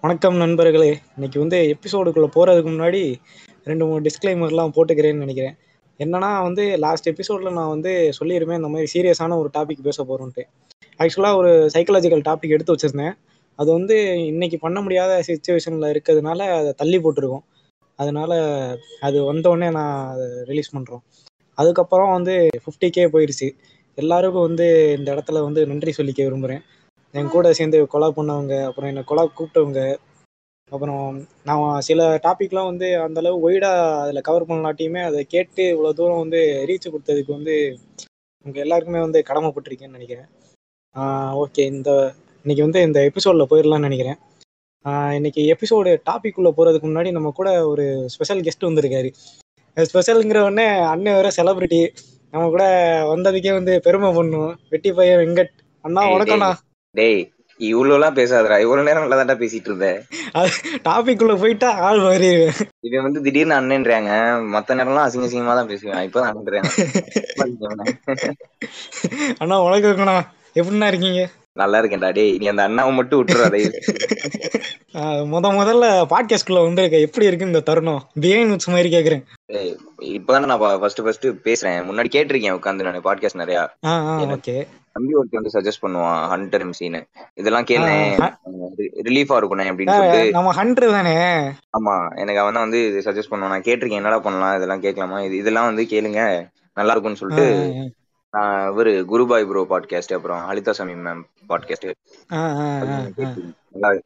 வணக்கம் நண்பர்களே. இன்னைக்கு வந்து எபிசோடுக்குள்ளே போறதுக்கு முன்னாடி ரெண்டு மூணு டிஸ்க்ளைமர்லாம் போட்டுக்கிறேன்னு நினைக்கிறேன். என்னன்னா வந்து லாஸ்ட் எபிசோட்ல நான் வந்து சொல்லியிருப்பேன் இந்த மாதிரி சீரியஸான ஒரு டாபிக் பேச போகிறோன்ட்டு ஆக்சுவலாக ஒரு சைக்கலாஜிக்கல் டாபிக் எடுத்து வச்சுருந்தேன். அது வந்து இன்னைக்கு பண்ண முடியாத சுச்சுவேஷனில் இருக்கிறதுனால அதை தள்ளி போட்டிருக்கோம். அதனால அது வந்தோடனே நான் அதை ரிலீஸ் பண்ணுறோம் அதுக்கப்புறம் வந்து ஃபிஃப்டி கே போயிடுச்சு எல்லாருக்கும் வந்து இந்த இடத்துல வந்து நன்றி சொல்லிக்க விரும்புகிறேன் என் கூட சேர்ந்து கொலா பண்ணவங்க அப்புறம் என்னை கொலா கூப்பிட்டவங்க அப்புறம் நான் சில டாபிக்லாம் வந்து அந்தளவு ஒய்டாக அதில் கவர் பண்ணலாட்டியுமே அதை கேட்டு இவ்வளோ தூரம் வந்து ரீச் கொடுத்ததுக்கு வந்து உங்கள் எல்லாருக்குமே வந்து கடமைப்பட்டிருக்கேன்னு நினைக்கிறேன். ஓகே இந்த இன்னைக்கு வந்து இந்த எபிசோடில் போயிடலாம்னு நினைக்கிறேன். இன்னைக்கு எபிசோடு டாபிக் உள்ள போகிறதுக்கு முன்னாடி நம்ம கூட ஒரு ஸ்பெஷல் கெஸ்ட் வந்திருக்காரு. ஸ்பெஷலுங்கிற உடனே அண்ணன் வேற செலிபிரிட்டி நம்ம கூட வந்ததுக்கே வந்து பெருமை பண்ணும் வெட்டி பையன் வெங்கட். அண்ணா வணக்கம்ண்ணா. டேய் இவ்வளவு எல்லாம் பேசாதடா. இவ்வளவு நேரம் நல்லா தான்டா பேசிட்டு இருந்த டாபிக் உள்ள போயிட்டா ஆள் மாறிடுவேன். இவன் வந்து திடீர்னு அண்ணன்றாங்க. மத்த நேரம்லாம் அசிங்க அசிங்கமா தான் பேசுவேன். இப்பதான் அண்ணன்றாங்க. அண்ணா வணக்கம்ண்ணா எப்படிண்ணா இருக்கீங்க? நல்லா இருக்கேன்டா டேய் நீ அந்த அண்ணாவை மட்டும் விட்டுறாதே முத முதல்ல பாட்காஸ்ட்குள்ள வந்திருக்க. எப்படி இருக்கு இந்த தருணம்? பிஹைண்ட் நோட்ஸ் மாதிரி கேக்குறேன். இப்பதான் நான் ஃபர்ஸ்ட் ஃபர்ஸ்ட் பேசுறேன். முன்னாடி கேட்டிருக்கேன் உட்காந்து நான் பாட்காஸ்ட் நிறைய? ஓகே தம்பி ஒருத்தர் வந்து சஜஸ்ட் பண்ணுவான் ஹண்டர் எம்சின்னு இதெல்லாம் கேளேன் ஆ, ரிலீஃபா இருக்கும் அப்படின்னு சொல்லிட்டு. நம்ம ஹண்ட்ரு தானே? ஆமா எனக்கு அவன் வந்து சஜஸ்ட் பண்ணுவான். நான் கேட்டிருக்கேன் என்னடா பண்ணலாம் இதெல்லாம் கேட்கலாமா? இது இதெல்லாம் வந்து கேளுங்க நல்லா இருக்கும்னு சொல்லிட்டு இவரு குருபாய் ப்ரோ பாட்காஸ்ட் அப்புறம் ஹலிதா சாமி மேம் பாட்காஸ்ட்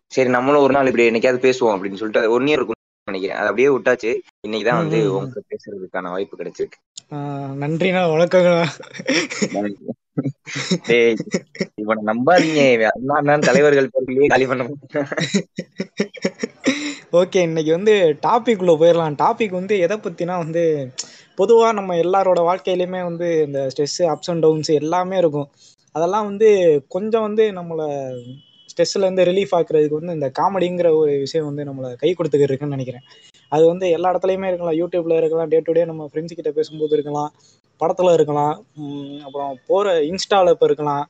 சரி நம்மளும் ஒரு நாள் இப்படி என்னைக்காவது பேசுவோம் அப்படின்னு சொல்லிட்டு ஒன் இயர் இருக்கும் நினைக்கிறேன். அது அப்படியே விட்டாச்சு. இன்னைக்குதான் வந்து ம், ம். உங்க பேசுறதுக்கான வாய்ப்பு கிடைச்சிருக்கு. நன்றிண்ணா வணக்கங்கண்ணா. டேய் இவனை நம்பாதீங்க. அண்ணா தலைவர்கள் பேர்லயே காலி பண்ண ஓகே இன்னைக்கு வந்து டாபிக் உள்ள போயிடலாம். டாபிக் வந்து எதை பத்தினா வந்து பொதுவாக நம்ம எல்லாரோட வாழ்க்கையிலையுமே வந்து இந்த ஸ்ட்ரெஸ்ஸு அப்ஸ் அண்ட் டவுன்ஸ் எல்லாமே இருக்கும். அதெல்லாம் வந்து கொஞ்சம் வந்து நம்மளை ஸ்ட்ரெஸ்ல இருந்து ரிலீஃப் ஆக்குறதுக்கு வந்து இந்த காமெடிங்கிற ஒரு விஷயம் வந்து நம்மளை கை கொடுத்துக்கிட்டு இருக்குன்னு நினைக்கிறேன். அது வந்து எல்லா இடத்துலையுமே இருக்கலாம். யூடியூப்ல இருக்கலாம். டே டு டே நம்ம ஃப்ரெண்ட்ஸ் கிட்ட பேசும்போது இருக்கலாம். படத்தில் இருக்கலாம். அப்புறம் போகிற இன்ஸ்டாவில் இப்போ இருக்கலாம்.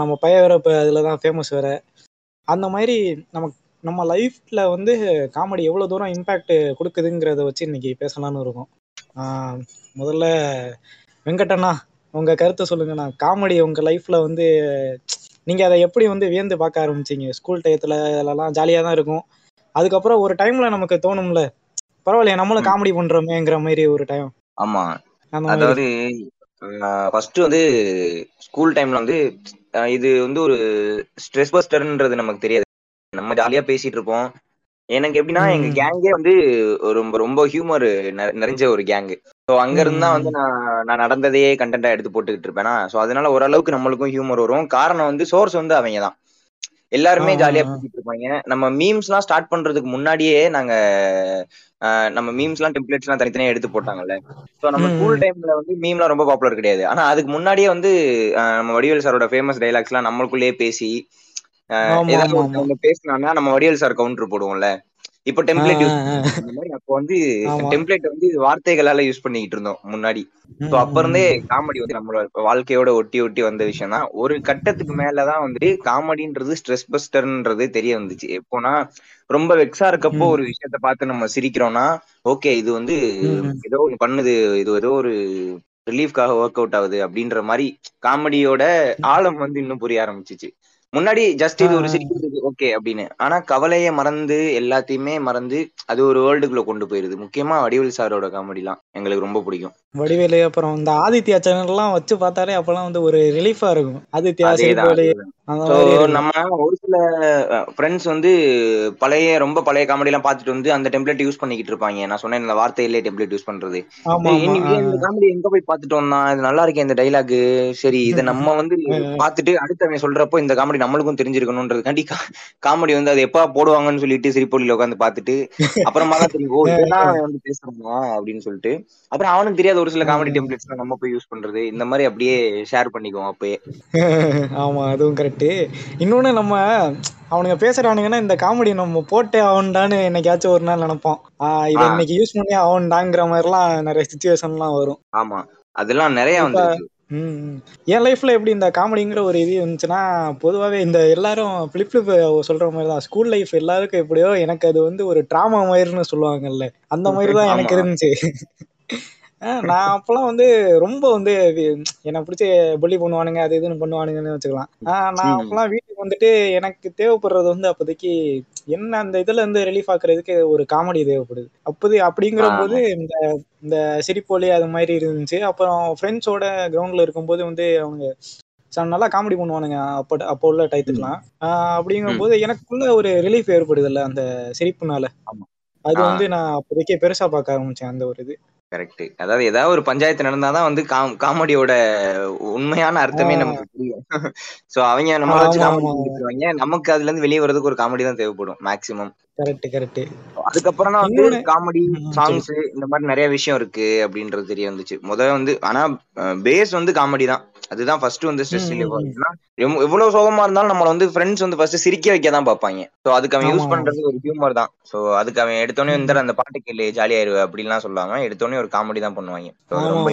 நம்ம பையன் வேற இப்போ அதில் தான் ஃபேமஸ் வேறு. அந்த மாதிரி நம்ம நம்ம லைஃப்பில் வந்து காமெடி எவ்வளோ தூரம் இம்பேக்ட் கொடுக்குதுங்கிறத வச்சு இன்னைக்கு பேசலாம்னு இருக்கோம். முதல்ல வெங்கடண்ணா உங்க கருத்தை சொல்லுங்கண்ணா. காமெடி உங்க லைஃப்ல வந்து நீங்க அதை எப்படி வந்து வியந்து பார்க்க ஆரம்பிச்சீங்க? ஸ்கூல் டயத்துல இதெல்லாம் ஜாலியா தான் இருக்கும். அதுக்கப்புறம் ஒரு டைம்ல நமக்கு தோணும்ல பரவாயில்லையே நம்மளும் காமெடி பண்றோமேங்கிற மாதிரி ஒரு டைம் ஆமா. அதாவது ஃபர்ஸ்ட் வந்து ஸ்கூல் டைம்ல வந்து இது வந்து ஒரு ஸ்ட்ரெஸ் பஸ்டர்ன்றது நமக்கு தெரியாது. நம்ம ஜாலியா பேசிட்டு இருப்போம். எனக்கு எப்படின்னா எங்க. கேங்கே வந்து ரொம்ப ரொம்ப ஹியூமர் நிறைஞ்ச ஒரு கேங் ஸோ அங்க இருந்தா வந்து நான் நான் நடந்ததையே கண்டென்ட்டா எடுத்து போட்டுக்கிட்டு இருப்பேனா. ஸோ அதனால ஓரளவுக்கு நம்மளுக்கும் ஹியூமர் வரும். காரணம் வந்து சோர்ஸ் வந்து அவங்க தான். எல்லாருமே ஜாலியா. பேசிட்டு இருப்பாங்க. நம்ம மீம்ஸ் எல்லாம் ஸ்டார்ட் பண்றதுக்கு முன்னாடியே நாங்க நம்ம மீம்ஸ் எல்லாம் டெம்ப்ளேட்ஸ் எல்லாம் தனித்தனியா எடுத்து போட்டாங்கல்ல. ஸோ நம்ம ஸ்கூல். டைம்ல வந்து மீம்லாம் ரொம்ப பாப்புலர் கிடையாது. ஆனா அதுக்கு முன்னாடியே வந்து நம்ம வடிவேல் சாரோட ஃபேமஸ் டைலாக்ஸ் எல்லாம் நம்மளுக்குள்ளேயே பேசி ஏதாவது ஆமா ஒரு ஆமா. ஒண்ணு பேசினோம்னா நம்ம வடிவேல் சார் கவுண்டர் போடுவோம்ல. இப்போ டெம்ப்ளேட் யூஸ் அப்போ வந்து டெம்ப்ளேட் வந்து வார்த்தைகளால யூஸ் பண்ணிக்கிட்டு இருந்தோம் முன்னாடி. ஸோ அப்ப இருந்தே. காமெடி வந்து நம்மளோட வாழ்க்கையோட ஒட்டி ஒட்டி வந்த விஷயம் தான். ஒரு கட்டத்துக்கு மேலதான் வந்து காமெடின்றது ஸ்ட்ரெஸ் பஸ்டர்ன்றது தெரிய வந்துச்சு. எப்போனா ரொம்ப வெக்ஸா இருக்கப்போ. ஒரு விஷயத்த பார்த்து நம்ம சிரிக்கிறோம்னா ஓகே இது வந்து. ஏதோ ஒண்ணு பண்ணுது இது ஏதோ ஒரு ரிலீஃப்காக ஒர்க் அவுட் ஆகுது அப்படின்ற மாதிரி காமெடியோட ஆழம் வந்து இன்னும் புரிய ஆரம்பிச்சிச்சு. முன்னாடி ஜஸ்ட் இது ஒரு. சிரிக்கிறதுக்கு ஓகே அப்படின்னு. ஆனா கவலையை மறந்து எல்லாத்தையுமே மறந்து அது ஒரு வேர்ல்டுக்குள்ள கொண்டு போயிருது. முக்கியமா வடிவேல் சாரோட காமெடிலாம் எங்களுக்கு ரொம்ப பிடிக்கும். வடிவேலு அப்புறம் இந்த ஆதித்யா சேனல் எல்லாம் வச்சு பார்த்தாலே அப்பெல்லாம் வந்து ஒரு ரிலீஃபா இருக்கும். ஆதித்யா நம்ம ஒரு சில ஃப்ரெண்ட்ஸ் வந்து பழைய ரொம்ப பழைய காமெடி எல்லாம் பார்த்துட்டு வந்து அந்த டெம்ப்ளேட் யூஸ் பண்ணிக்கிட்டு இருப்பாங்க. நான் சொன்னேன் இந்த வார்த்தையிலே டெம்ப்ளேட் யூஸ் பண்றது. இந்த காமெடி எங்க போய் பார்த்துட்டு வந்தான் இது நல்லா இருக்கே இந்த டைலாக் சரி இதை நம்ம வந்து ஆ. பார்த்துட்டு அடுத்தவன் சொல்றப்போ இந்த காமெடி நம்மளுக்கும் தெரிஞ்சிருக்கணும்ன்றதுக்காண்டி காமெடி வந்து அது எப்ப போடுவாங்கன்னு சொல்லிட்டு சிரிப்பொலியில உட்காந்து பார்த்துட்டு அப்புறமா தான் தெரியும் ஓ இதெல்லாம் வந்து பேசுறானா அப்படின்னு சொல்லிட்டு. அப்புறம் அவனுக்கு தெரியாத ஒரு சில காமெடி டெம்ப்ளேட்ஸ் நம்ம போய் யூஸ் பண்றது இந்த மாதிரி அப்படியே ஷேர் பண்ணிக்குவோம் அப்பயே. ஆமா அதுவும் கரெக்ட் இன்னொன்னு நம்ம அவனுங்க பேசுறானுங்கன்னா இந்த காமெடி நம்ம போட்டே ஆகண்டான்னு என்னைக்காச்சும் ஒரு நாள் நினைப்போம். இதை. இன்னைக்கு யூஸ் பண்ணி ஆகண்டாங்கிற மாதிரிலாம் நிறைய சுச்சுவேஷன்லாம் வரும். ஆமா. அதெல்லாம் நிறைய ம். என் லைஃப்ல எப்படி இந்த காமெடிங்கிற ஒரு இது இருந்துச்சுன்னா பொதுவாகவே இந்த எல்லாரும் ஃபிளிப் ஃபிளிப் சொல்ற மாதிரி தான். ஸ்கூல் லைஃப் எல்லாருக்கும் எப்படியோ எனக்கு அது வந்து ஒரு ட்ராமா மாதிரின்னு சொல்லுவாங்கல்ல. அந்த மாதிரி தான் எனக்கு. இருந்துச்சு. நான் அப்பெல்லாம் வந்து ரொம்ப வந்து என்னை பிடிச்சி புள்ளி பண்ணுவானுங்க அது இதுன்னு பண்ணுவானுங்கன்னு வச்சுக்கலாம். நான். அப்பெல்லாம் வீட்டுக்கு வந்துட்டு எனக்கு தேவைப்படுறது வந்து அப்போதைக்கு என்ன அந்த இதுல இருந்து ரிலீஃப் ஆக்குறதுக்கு ஒரு காமெடி தேவைப்படுது. அப்போது அப்படிங்கிற போது இந்த இந்த சிரிப்பொலி அது மாதிரி இருந்துச்சு. அப்புறம் ஃப்ரெண்ட்ஸோட கிரவுண்ட்ல இருக்கும்போது வந்து அவங்க ச- நல்லா காமெடி பண்ணுவானுங்க அப்போ அப்போ உள்ள டயத்துக்குலாம் அப்படிங்கும்போது எனக்குள்ள ஒரு ரிலீஃப் ஏற்படுதுல்ல அந்த சிரிப்புனால. அது. வந்து நான் அப்போதைக்கு பெருசா பார்க்க ஆரம்பிச்சேன் அந்த ஒரு இது. கரெக்ட் அதாவது ஏதாவது ஒரு பஞ்சாயத்து நடந்தாதான் வந்து காம்- காமெடியோட உண்மையான அர்த்தமே. நமக்கு புரியும். சோ அவங்க நம்மள வச்சு காமெடி நமக்கு அதுல இருந்து வெளியே வரதுக்கு ஒரு காமெடி தான் தேவைப்படும் மேக்ஸிமம் கரெக்ட் கரெக்ட் அதுக்கப்புறம் தான் வந்து காமெடி சாங்ஸ் இந்த மாதிரி நிறைய விஷயம் இருக்கு அப்படின்றது தெரிய வந்துச்சு. முதல்ல வந்து ஆனா பேஸ் வந்து காமெடி தான். அதுதான் ஃபர்ஸ்ட் வந்து ஸ்ட்ரெஸ் ரிலீஃப் எவ்வளவு சோகமா இருந்தாலும் நம்மள வந்து ஃப்ரெண்ட்ஸ் வந்து ஃபர்ஸ்ட் சிரிக்க வைக்க தான் பார்ப்பாங்க. சோ அதுக்கு அவன் யூஸ். பண்றது ஒரு ஹியூமர் தான். சோ அதுக்கு அவன் எடுத்தோடனே. வந்து அந்த பாட்டு கேளு ஜாலியாயிருவ அப்படின்லாம் சொல்லுவாங்க. எடுத்தோடனே ஒரு காமெடி தான் பண்ணுவாங்க. அது ரொம்ப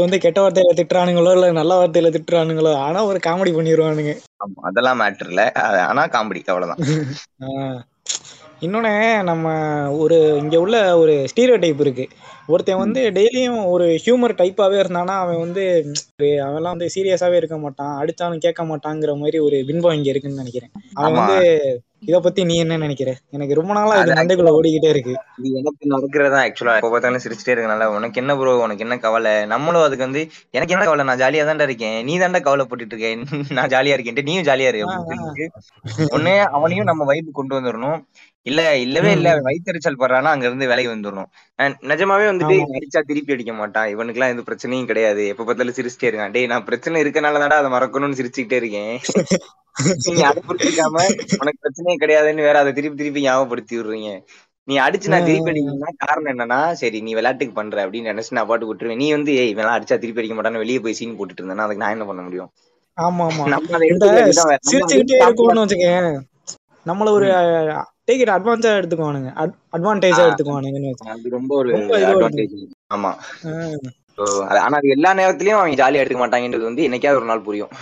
வந்து கெட்ட வார்த்தையில திட்டுறானுங்களோ இல்ல நல்ல வார்த்தையில திட்டுறானுங்களோ ஆனா ஒரு காமெடி பண்ணிடுவானுங்க அதெல்லாம் மேட்டர் இல்ல. ஆனா காமெடி அவ்வளவுதான். ஆஹ் இன்னொன்னு நம்ம ஒரு இங்க உள்ள ஒரு ஸ்டீரியோ டைப் இருக்கு. ஒருத்தன் வந்து டெய்லியும் ஒரு ஹியூமர் டைப்பாவே இருந்தானா அவன் வந்து அவன்லாம் வந்து சீரியஸாவே இருக்க மாட்டான் அடிச்சாலும் கேட்க மாட்டாங்கிற மாதிரி ஒரு பின்பம் இங்க இருக்குன்னு நினைக்கிறேன். அவன் வந்து இத பத்தி நீ என்ன நினைக்கிற? எனக்கு ரொம்ப நாளா இது மண்டைக்குள்ள ஓடிக்கிட்டே இருக்கு. இது எனக்கு நடக்கிறதா ஆக்சுவலா எப்ப பார்த்தாலும் சிரிச்சிட்டே இருக்கனால உனக்கு என்ன ப்ரோ உனக்கு என்ன கவலை? நம்மளும் அதுக்கு வந்து எனக்கு என்ன கவலை? நான் ஜாலியா தான்டா இருக்கேன். நீ தான்டா கவலைப்பட்டுட்டு இருக்கேன் நான் ஜாலியா இருக்கேன் நீயும் ஜாலியா இரு அப்படின்னு சொல்லிட்டு ஒண்ணு அவனையும் நம்ம வைப்பு கொண்டு வந்துடணும் இல்ல இல்லவே இல்ல. வயிற்றுச்சல் படுறானா அங்க இருந்து விலகி வந்துடணும் நிஜமாவே வந்துட்டு. அடிச்சா திருப்பி அடிக்க மாட்டான். இவனுக்குலாம் எந்த பிரச்சனையும் கிடையாது. எப்ப பார்த்தாலும் சிரிச்சிட்டே இருக்கான். டேய் நான் பிரச்சனை இருக்கனால தான்டா அதை மறக்கணும்னு சிரிச்சுக்கிட்டே இருக்கேன். நீங்க அதை புரிஞ்சுக்காம உனக்கு பிரச்சனையே கிடையாதுன்னு வேற அதை திருப்பி திருப்பி ஞாபகப்படுத்தி விடுறீங்க. நீ அடிச்சு நான் திருப்பி அடிக்கணும்னா காரணம் என்னன்னா சரி நீ விளையாட்டுக்கு பண்ற அப்படின்னு நினைச்சு நான் பாட்டு விட்டுருவேன். நீ வந்து ஏய் இவன் அடிச்சா திருப்பி அடிக்க மாட்டான்னு வெளியே போய் சீன் போட்டுட்டு இருந்தேன்னா அதுக்கு நான் என்ன பண்ண முடியும்? ஆமா ஆமா சிரிச்சுக்கிட்டே அதை இருக்கோம்னு வச்சுக்கேன் நம்மள ஒரு டேக் இட் அட்வான்ஸா எடுத்துக்குவானுங்க. அட்வான்டேஜா வச்சு அது ரொம்ப ஒரு அட்வான்டேஜ் ஆமா. ஆனா அது எல்லா நேரத்துலயும் அவங்க ஜாலியா எடுக்க மாட்டாங்கன்றது வந்து என்னைக்காவது ஒரு நாள் புரியும்.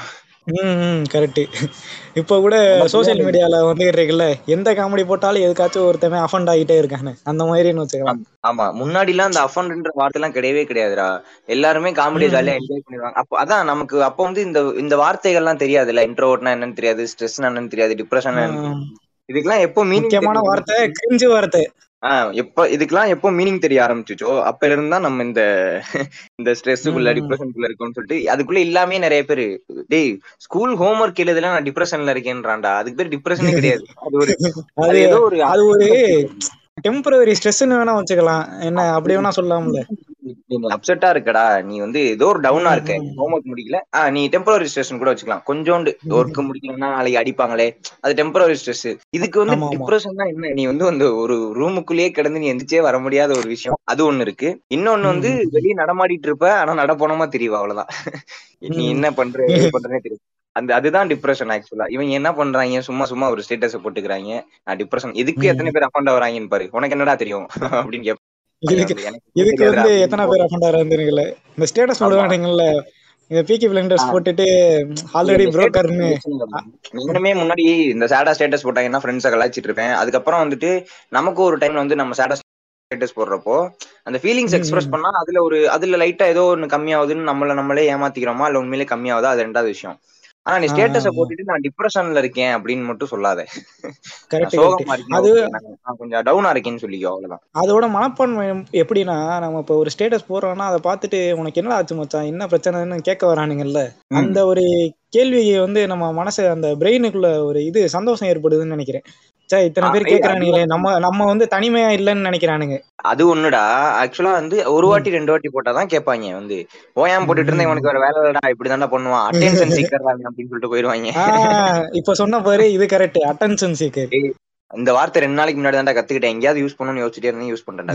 ம் கரெக்ட் இப்போ கூட சோஷியல் மீடியால வந்துகிட்டு இருக்குல்ல எந்த காமெடி போட்டாலும் எதுக்காச்சும் ஒருத்தவன் அஃபண்ட் ஆகிட்டே இருக்கானு. அந்த மாதிரின்னு வச்சுக்கலாம். ஆமா முன்னாடி எல்லாம் அந்த அஃபண்ட்ன்ற வார்த்தை எல்லாம் கிடையவே கிடையாதுடா. எல்லாருமே காமெடியை. ஜாலியா என்ஜாய் பண்ணிடுவாங்க. அப்போ அதான் நமக்கு அப்போ வந்து இந்த இந்த வார்த்தைகள் எல்லாம் தெரியாதுல்ல இன்ட்ரோவர்ட்னா என்னன்னு தெரியாது ஸ்ட்ரெஸ் என்னன்னு தெரியாது டிப்ரெஷன் இதுக்கெல்லாம் எப்போ மீனிங் முக்கியமான வார்த்தை கிரிஞ்சு வார்த்தை. ஆஹ் எப்ப இதுக்கெல்லாம் எப்போ மீனிங் தெரிய ஆரம்பிச்சுச்சோ அப்பல இருந்து நம்ம இந்த இந்த ஸ்ட்ரெஸ்ஸுக்குள்ள. டிப்ரெஷனுக்குள்ள இருக்கோம்னு சொல்லிட்டு அதுக்குள்ள இல்லாமே நிறைய பேரு டேய் ஸ்கூல் ஹோம்ஒர்க் எழுதல நான் டிப்ரெஷன்ல இருக்கேன்றான்டா. அதுக்கு பேர் டிப்ரெஷனே கிடையாது. அது ஒரு அது ஏதோ ஒரு அது ஒரு டெம்பரரி ஸ்ட்ரெஸ்ன்னு வேணா வச்சுக்கலாம். என்ன அப்படி வேணா சொல்லலாம்ல. அப்செட்டா இருக்கடா. நீ வந்து ஏதோ ஒரு டவுனா இருக்க. ம். ஹோம்ஒர்க் முடிக்கல. ஆ நீ டெம்பரரி ஸ்ட்ரெஸ் கூட வச்சுக்கலாம். கொஞ்சோண்டு. ஒர்க் முடிக்கலன்னா நாளைக்கு அடிப்பாங்களே. அது டெம்பரரி ஸ்ட்ரெஸ் இதுக்கு வந்து. டிப்ரெஷன் தான் என்ன? நீ வந்து அந்த ஒரு ரூமுக்குள்ளேயே கிடந்து நீ எந்திரிச்சே வர முடியாத ஒரு விஷயம். அது ஒண்ணு இருக்கு. இன்னொன்னு வந்து. வெளியே நடமாடிட்டு இருப்ப ஆனா நடப்போனமா தெரியும் அவ்வளவுதான். நீ. என்ன பண்ற ஏது பண்றனே தெரியும் அந்த அதுதான் டிப்ரெஷன் ஆக்சுவலா இவங்க என்ன பண்றாங்க? சும்மா சும்மா ஒரு ஸ்டேட்டஸ் போட்டுக்கிறாங்க. நான் டிப்ரெஷன் இதுக்கு ம். எத்தனை பேர் அஃபண்ட் வராங்கன்னு பாரு. உனக்கு என்னடா தெரியும்? அப்படின்னு இதுக்கு வந்து, எத்தனை பேர் அஃபண்ட் ஆகிறாருங்கல்ல இந்த ஸ்டேட்டஸ். போடுவானுங்கல்ல இந்த பிகி பிளண்டர்ஸ். போட்டுட்டு ஆல்ரெடி புரோக்கர்னு நானுமே முன்னாடி இந்த சேடா ஸ்டேட்டஸ் போட்டாங்கன்னா ஃப்ரெண்ட்ஸை கலாய்ச்சிட்டு இருப்பேன்? அதுக்கப்புறம் வந்துட்டு நமக்கு ஒரு டைம்ல வந்து நம்ம சேடா ஸ்டேட்டஸ் போடுறப்போ அந்த ஃபீலிங்ஸ் எக்ஸ்பிரஸ். பண்ணா அதுல ஒரு அதுல லைட்டா ஏதோ ஒன்னு கம்மியாகுதுன்னு நம்மள நம்மளே ஏமாத்திக்கிறோமா? இல்ல உண்மையிலே கம்மியாகுதா? அது ரெண்டாவது விஷயம். ஆனா நீ ஸ்டேட்டஸ. போட்டுட்டு நான் டிப்ரெஷன்ல இருக்கேன் அப்படின்னு மட்டும் சொல்லாத. அது கொஞ்சம் டவுனா இருக்கேன்னு சொல்லிக்கோ அவ்வளவுதான். அதோட மனப்பான்மை எப்படின்னா நம்ம இப்போ ஒரு ஸ்டேட்டஸ் போடுறோம்னா அதை பார்த்துட்டு உனக்கு என்ன ஆச்சு மச்சான்? என்ன பிரச்சனைன்னு கேட்க வரானுங்கல்ல. அந்த ஒரு கேள்வி வந்து நம்ம மனசு அந்த பிரெயினுக்குள்ள ஒரு இது சந்தோஷம் ஏற்படுதுன்னு நினைக்கிறேன். சே இத்தனை பேர் கேக்குறானுங்களே. நம்ம நம்ம வந்து தனிமையா இல்லைன்னு நினைக்கிறானுங்க. அது ஒண்ணுடா. ஆக்சுவலா வந்து ஒரு. வாட்டி ரெண்டு வாட்டி போட்டாதான் கேட்பாங்க வந்து. ஓயாம போட்டுட்டு இருந்தா. இவனுக்கு வேற வேலை இல்லடா இப்படிதான்டா பண்ணுவான். அட்டென்ஷன் சீக்கர் அப்படின்னு சொல்லிட்டு போயிருவாங்க. இப்ப சொன்ன பாரு இது கரெக்ட் அட்டென்ஷன் சீக்கர் இந்த வார்த்தை ரெண்டு நாளைக்கு முன்னாடி தான்டா கத்துக்கிட்டேன். எங்கேயாவது யூஸ் பண்ணணும்னு யோசிச்சுட்டே இருந்தேன் யூஸ் பண்றேன்டா.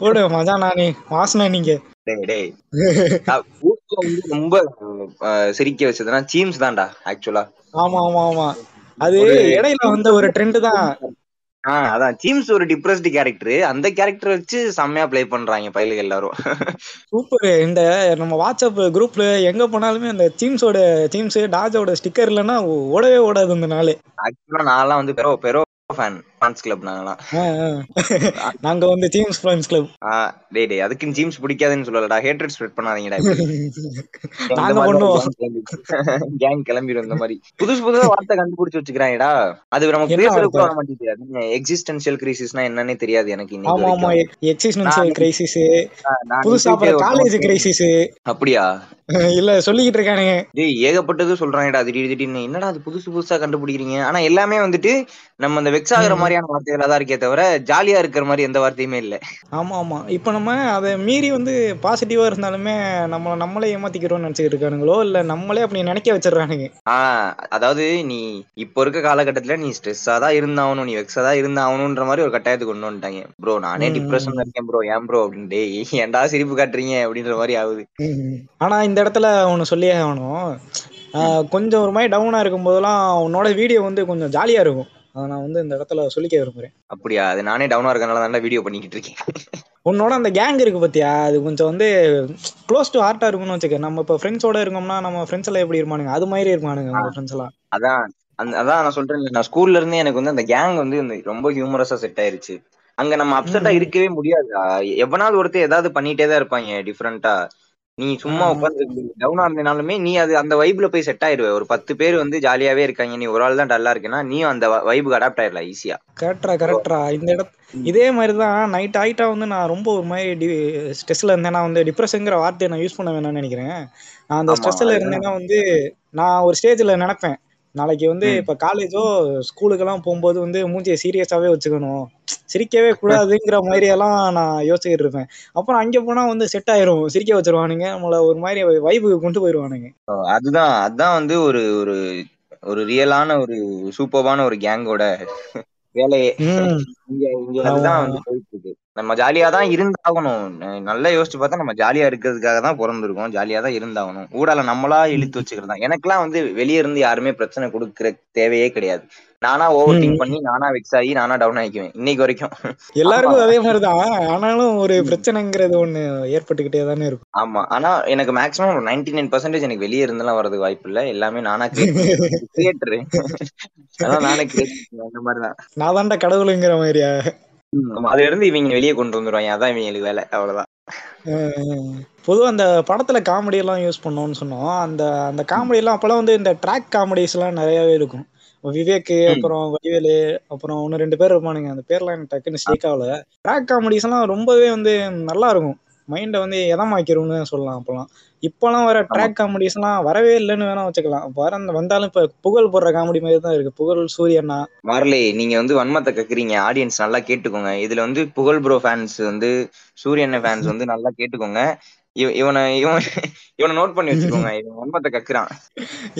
போடு மஜானா நீ வாசனா நீங்க. நான் ரொம்ப சிரிக்க வச்சதுன்னா சீம்ஸ் தான்டா ஆக்சுவலா ஆமா ஆமா ஆமா. அது இடையில வந்த ஒரு ட்ரெண்ட் தான். ஆஹ் அதான். சீம்ஸ் ஒரு டிப்ரெஸ்டு கேரக்டர் அந்த கேரக்டர் வச்சு செம்மையா ப்ளே பண்றாங்க பயிலுக்கு எல்லாரும். சூப்பர் இந்த நம்ம வாட்ஸ்அப் குரூப்ல எங்க போனாலுமே அந்த டீம்ஸோட டீம்ஸ் டாஜோட ஸ்டிக்கர் இல்லைன்னா ஓடவே ஓடாது இந்த நாள். ஆக்சுவலா நான்லாம் வந்து பெரோ பெரோ ஃபேன் ஃபேன்ஸ் கிளப் நாங்கலாம். நாங்க வந்து டீம்ஸ் ஃப்ரெண்ட்ஸ் கிளப் டேய் டேய் அதுக்குன்னு ஜீம்ஸ் பிடிக்காதுன்னு சொல்லலடா. ஹேட்ரட் ஸ்ப்ரெட் பண்ணாதீங்கடா நாங்க பண்ணுவோம். கேங் கிளம்பிடும் இந்த மாதிரி. புதுசு புதுசா வார்த்தை கண்டுபிடிச்சு வச்சுக்கிறாங்கடா. அது நமக்கு என்ன பேசுறது கூட வார்த்தை? வர மாட்டேங்குது. எக்ஸிஸ்டன்ஷியல் கிரைசிஸ்னா என்னன்னே தெரியாது எனக்கு இன்னைக்கு ஆமா ஆமா. நான் கிரைசிஸ் புதுசா காலேஜ் கிரைசிஸ் அப்படியா? இல்ல சொல்லிக்கிட்டு இருக்கானுங்க. டேய் ஏகப்பட்டது சொல்றாங்கடா. திடீர் திடீர்னு. என்னடா அது புதுசு புதுசா கண்டுபிடிக்கிறீங்க? ஆனா எல்லாமே வந்துட்டு நம்ம அந்த வெக்ஸ் ஆகுற ம். மாதிரியான வார்த்தைகளா தான் இருக்கே தவிர ஜாலியா இருக்கிற மாதிரி எந்த வார்த்தையுமே இல்ல. ஆமா ஆமா. இப்ப நம்ம அதை மீறி வந்து பாசிட்டிவா இருந்தாலுமே நம்ம நம்மளே ஏமாத்திக்கிறோம்னு நினைச்சிட்டு இருக்கானுங்களோ இல்ல நம்மளே அப்படி நினைக்க வச்சிடறானுங்க. ஆஹ் அதாவது நீ இப்ப இருக்க காலகட்டத்துல நீ ஸ்ட்ரெஸ்ஸா தான் இருந்தாகணும் நீ வெக்ஸா தான் இருந்தாகணும்ன்ற மாதிரி ஒரு கட்டாயத்துக்கு கொண்டு வந்துட்டாங்க. ப்ரோ நானே டிப்ரெஷன்ல ம். இருக்கேன் ப்ரோ ஏன் ப்ரோ அப்படின்னு. டேய் ஏன்டா சிரிப்பு காட்டுறீங்க? அப்படின்ற மாதிரி ஆகுது. ஆனா இந்த இடத்துல ஒண்ணு சொல்லியே ஆகணும். கொஞ்சம் ஒரு மாதிரி டவுனா இருக்கும் போதெல்லாம் உன்னோட வீடியோ வந்து கொஞ்சம் ஜாலியா இருக்கும். அதை நான் வந்து இந்த இடத்துல சொல்லிக்க விரும்புறேன். அப்படியா? அது நானே டவுனா இருக்கனால தான் வீடியோ பண்ணிக்கிட்டு இருக்கேன். உன்னோட அந்த கேங் இருக்கு பாத்தியா? அது கொஞ்சம் வந்து க்ளோஸ் டு ஹார்ட்டா இருக்கும்னு வச்சுக்க. நம்ம இப்போ ஃப்ரெண்ட்ஸோட இருக்கோம்னா நம்ம ஃப்ரெண்ட்ஸ் எல்லாம் எப்படி இருப்பானுங்க? அது மாதிரி இருப்பானுங்க உங்க ஃப்ரெண்ட்ஸ் எல்லாம். அதான். அந்த அதான் நான் சொல்றேன் நான் ஸ்கூல்ல இருந்தே எனக்கு வந்து அந்த கேங் வந்து ரொம்ப ஹியூமரஸா செட் ஆயிருச்சு. அங்க நம்ம அப்செட்டா. இருக்கவே முடியாது. எவனாவது ஒருத்தர் ஏதாவது பண்ணிட்டே தான் இருப்பாங்க டிஃப்ரெண்டா நீ சும்மா உட்காந்து டவுனா இருந்தனாலுமே நீ அது அந்த வைப்ல போய் செட் ஆயிருவ. ஒரு பத்து பேர் வந்து ஜாலியாவே இருக்காங்க. நீ ஒரு ஆள் தான் டல்லா இருக்கேன்னா நீயும் அந்த வைபுக்கு அடாப்ட் ஆயிடலாம் ஈஸியா கரெக்டா கரெக்டா இந்த இடத்து இதே மாதிரி தான் நைட் ஆயிட்டா வந்து நான் ரொம்ப ஒரு மாதிரி ஸ்ட்ரெஸ்ல இருந்தேன்னா வந்து டிப்ரெஷனுங்கிற வார்த்தையை நான் யூஸ் பண்ண வேணாம்னு நினைக்கிறேன். நான் அந்த ஸ்ட்ரெஸ்ல இருந்தேன்னா வந்து நான் ஒரு ஸ்டேஜ்ல நினைப்பேன். நாளைக்கு வந்து. இப்ப காலேஜோ ஸ்கூலுக்கெல்லாம் போகும்போது வந்து மூஞ்சியை சீரியஸாவே வச்சுக்கணும். சிரிக்கவே கூடாதுங்கிற மாதிரி எல்லாம் நான் யோசிச்சுட்டு இருப்பேன். அப்புறம் அங்க போனா வந்து செட் ஆயிரும். சிரிக்க வச்சிருவானுங்க. நம்மள ஒரு மாதிரி வைபுக்கு கொண்டு போயிருவானுங்க. அதுதான் அதான் வந்து ஒரு ஒரு ஒரு ரியலான ஒரு சூப்பர்வான ஒரு கேங்கோட வேலையே. இங்க இங்க அதுதான் வந்து போயிட்டு இருக்கு. நம்ம ஜாலியா தான் இருந்தாகணும். நல்லா யோசிச்சு பார்த்தா நம்ம ஜாலியா இருக்கிறதுக்காக தான் பிறந்திருக்கோம். ஜாலியா தான் இருந்தாகணும். ஊடால நம்மளா இழுத்து வச்சுக்கிறது தான். எனக்கெல்லாம் வந்து வெளிய இருந்து யாருமே பிரச்சனை கொடுக்கற தேவையே கிடையாது. நானா ஓவர் திங்க் பண்ணி நானா வெக்ஸ் ஆகி நானா டவுன் ஆகிக்குவேன் இன்னைக்கு வரைக்கும். எல்லாருக்கும் அதே மாதிரிதான். ஆனாலும் ஒரு பிரச்சனைங்கிறது ஒண்ணு ஏற்பட்டுக்கிட்டே தானே இருக்கும். ஆமா. ஆனா எனக்கு மேக்ஸிமம் நைன்டி நைன் பர்சன்டேஜ் எனக்கு வெளியே இருந்தெல்லாம் வரதுக்கு வாய்ப்பு இல்ல. எல்லாமே நானா கிரியேட்டரு அதான் நானே கிரியேட் அந்த மாதிரிதான். நான் தான்டா கடவுளுங்கிற மாதிரியா? அதுல இருந்து இவங்க வெளியே கொண்டு வந்துருவாங்க. அதான் இவங்களுக்கு வேலை. அவ்வளவுதான். பொதுவா அந்த படத்துல காமெடி எல்லாம் யூஸ் பண்ணோம்னு சொன்னோம். அந்த அந்த காமெடி எல்லாம் அப்பெல்லாம் வந்து இந்த ட்ராக் காமெடிஸ் எல்லாம் நிறையவே இருக்கும். விவேக். அப்புறம் வடிவேலு அப்புறம் ஒன்னு ரெண்டு பேர் இருப்பானுங்க. அந்த பேர்லாம் எனக்கு டக்குன்னு ஸ்டேக் ஆகல. ட்ராக் காமெடிஸ் எல்லாம் ரொம்பவே வந்து நல்லா இருக்கும் மைண்டை வந்து எதமாக்கிறோம்னு சொல்லலாம் அப்பெல்லாம் இப்பெல்லாம் வர ட்ராக் காமெடிஸ் எல்லாம் வரவே இல்லைன்னு வேணா வச்சுக்கலாம். வர வந்தாலும் இப்ப புகழ் போடுற காமெடி மாதிரி தான் இருக்கு. புகழ் சூரியண்ணா மார்லே நீங்க வந்து வன்மத்தை கக்குறீங்க. ஆடியன்ஸ் நல்லா கேட்டுக்கோங்க. இதுல வந்து புகழ் ப்ரோ ஃபேன்ஸ் வந்து சூரியன் ஃபேன்ஸ் வந்து நல்லா கேட்டுக்கோங்க. இவனை இவன் இவனை நோட் பண்ணி வச்சுக்கோங்க. இவன் வன்மத்தை கக்குறான்.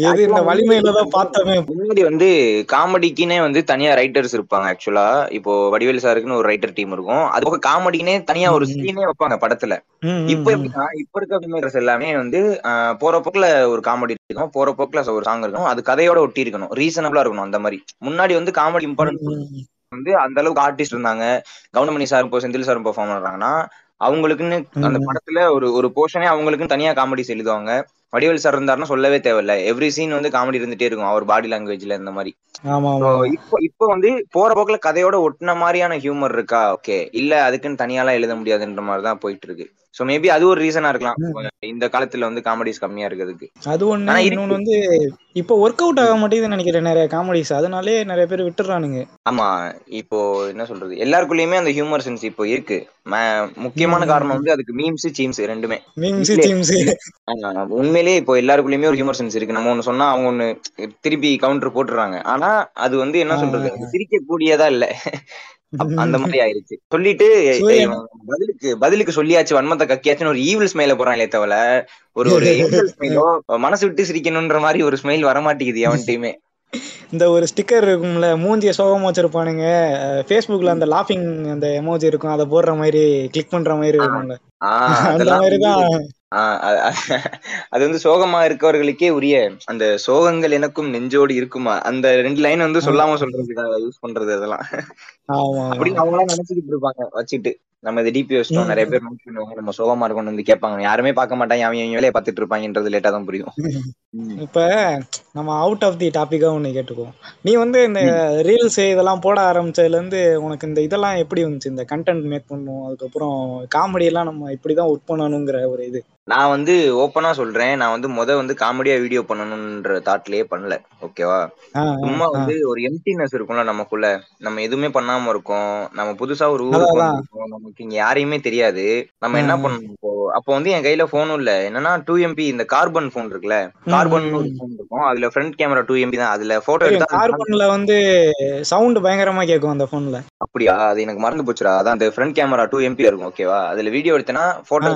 எது இந்த வலிமையில தான் முன்னாடி வந்து காமெடிக்குனே வந்து தனியா ரைட்டர்ஸ் இருப்பாங்க ஆக்சுவலா இப்போ வடிவேலு சாருக்குன்னு ஒரு ரைட்டர் டீம் இருக்கும். அது போக காமெடிக்குனே தனியா ஒரு. சீனே வைப்பாங்க படத்துல. இப்ப. எப்படின்னா இப்ப இருக்க filmmakers எல்லாமே வந்து போற போக்குல ஒரு காமெடி இருக்கும் போற போக்குல ஒரு சாங் இருக்கும் அது கதையோட ஒட்டி இருக்கணும் ரீசனபிளா இருக்கணும் அந்த மாதிரி. முன்னாடி வந்து காமெடி இம்பார்ட்டன்ஸ். வந்து அந்த அளவுக்கு ஆர்டிஸ்ட் இருந்தாங்க. கவுண்டமணி சார் இப்போ செந்தில் சாரும் பெர்ஃபார்ம் பண்றாங்கன்னா அவங்களுக்குன்னு அந்த. படத்துல ஒரு ஒரு போர்ஷனே அவங்களுக்குன்னு தனியா காமெடிஸ் எழுதுவாங்க. வடிவேல் சார் இருந்தாருன்னா சொல்லவே தேவையில்ல. எவ்ரி சீன் வந்து காமெடி இருந்துட்டே இருக்கும் அவர் பாடி லாங்குவேஜ்ல இந்த மாதிரி. இப்போ இப்போ வந்து போற போக்குல கதையோட ஒட்டின மாதிரியான ஹியூமர் இருக்கா? ஓகே இல்ல அதுக்குன்னு தனியாலாம் எழுத முடியாதுன்ற மாதிரி தான் போயிட்டு இருக்கு. சோ மேபி அது ஒரு ரீசனா இருக்கலாம். இந்த காலத்துல வந்து காமெடிஸ் கம்மியா இருக்கிறதுக்கு. அது ஒண்ணு இன்னொன்னு வந்து இப்போ ஒர்க் அவுட் ஆக மாட்டேங்குதுன்னு நினைக்கிறேன் நிறைய காமெடிஸ் அதனாலே நிறைய பேர் விட்டுறானுங்க ஆமா இப்போ என்ன சொல்றது? எல்லாருக்குள்ளயுமே அந்த ஹியூமர் சென்ஸ் இப்போ இருக்கு. முக்கியமான காரணம். வந்து அதுக்கு மீம்ஸ் சீம்ஸ் ரெண்டுமே. மீம்ஸ் ஆஹ் உண்மையிலேயே இப்போ எல்லாருக்குள்ளயுமே ஒரு ஹியூமர் சென்ஸ் இருக்கு. நம்ம ஒண்ணு சொன்னா அவங்க ஒண்ணு திருப்பி கவுண்டர் போட்டுறாங்க ஆனா அது வந்து என்ன சொல்றது? சிரிக்க கூடியதா இல்ல. அந்த மாதிரி ஆயிருச்சு. சொல்லிட்டு பதிலுக்கு பதிலுக்கு சொல்லியாச்சு வன்மத்தை கக்கியாச்சுன்னு ஒரு ஈவில் ஸ்மைல போறாங்களே தவிர ஒரு ஒரு ஸ்மைலோ மனசு விட்டு சிரிக்கணும்ன்ற மாதிரி ஒரு ஸ்மைல் வர மாட்டேங்குது எவன்ட்டையுமே இந்த ஒரு ஸ்டிக்கர் இருக்கும்ல மூஞ்சிய சோகமா வச்சிருப்பானுங்க. ஃபேஸ்புக்ல அந்த லாஃபிங் அந்த எமோஜி இருக்கும் அதை போடுற மாதிரி கிளிக் பண்ற மாதிரி இருக்கும்ல. ஆஹ் அந்த அதெல்லாம் அது வந்து சோகமா இருக்கவர்களுக்கே உரிய அந்த சோகங்கள் எனக்கும் நெஞ்சோடு இருக்குமா? அந்த ரெண்டு லைன் வந்து சொல்லாம சொல்றதுக்காக யூஸ் பண்றது அதெல்லாம். அப்படின்னு அவங்க எல்லாம் நினைச்சுக்கிட்டு இருப்பாங்க வச்சுட்டு நம்ம இது டிபி வச்சிட்டோம் நிறைய. பேர் நோட் பண்ணுவாங்க நம்ம சோகமா இருக்கோம்னு வந்து கேட்பாங்க. யாருமே பார்க்க மாட்டாங்க அவன் இவன் வேலையை பார்த்துட்டு இருப்பாங்கன்றது லேட்டா தான் புரியும். இப்ப நம்ம அவுட் ஆஃப் தி டாபிக்கா ஒண்ணு கேட்டுக்குவோம். நீ வந்து இந்த. ரீல்ஸ் இதெல்லாம் போட ஆரம்பிச்சதுல இருந்து உனக்கு இந்த இதெல்லாம் எப்படி வந்துச்சு? இந்த கண்டென்ட் மேக் பண்ணும் அதுக்கப்புறம் காமெடி எல்லாம் நம்ம இப்படிதான் ஒர்க் பண்ணணுங்கிற ஒரு இது. நான் வந்து ஓப்பனா சொல்றேன். நான் வந்து முத வந்து காமெடியா வீடியோ பண்ணணும்ன்ற தாட்லயே பண்ணல. ஓகேவா சும்மா. வந்து ஒரு எம்டினஸ் இருக்கும்ல நமக்குள்ள. நம்ம எதுவுமே பண்ணாம இருக்கோம். நம்ம புதுசா ஒரு ஊருக்கு வந்திருக்கோம். நமக்கு இங்க யாரையுமே தெரியாது. நம்ம என்ன. பண்ணணும் இப்போ? அப்போ வந்து என் கையில போனும் இல்ல. என்னன்னா டூ எம்பி இந்த கார்பன் போன் இருக்குல்ல? கார்பன். போன் இருக்கும். அதுல ஃப்ரண்ட் கேமரா டூ எம்பி தான். அதுல போட்டோ எடுத்தா கார்பன்ல வந்து சவுண்ட் பயங்கரமா கேட்கும் அந்த போன்ல அப்படியா? அது எனக்கு மறந்து போச்சுடா. அதான் அந்த ஃப்ரண்ட் கேமரா டூ எம்பி இருக்கும் ஓகேவா அதுல வீடியோ எடுத்தேன்னா போட்டோ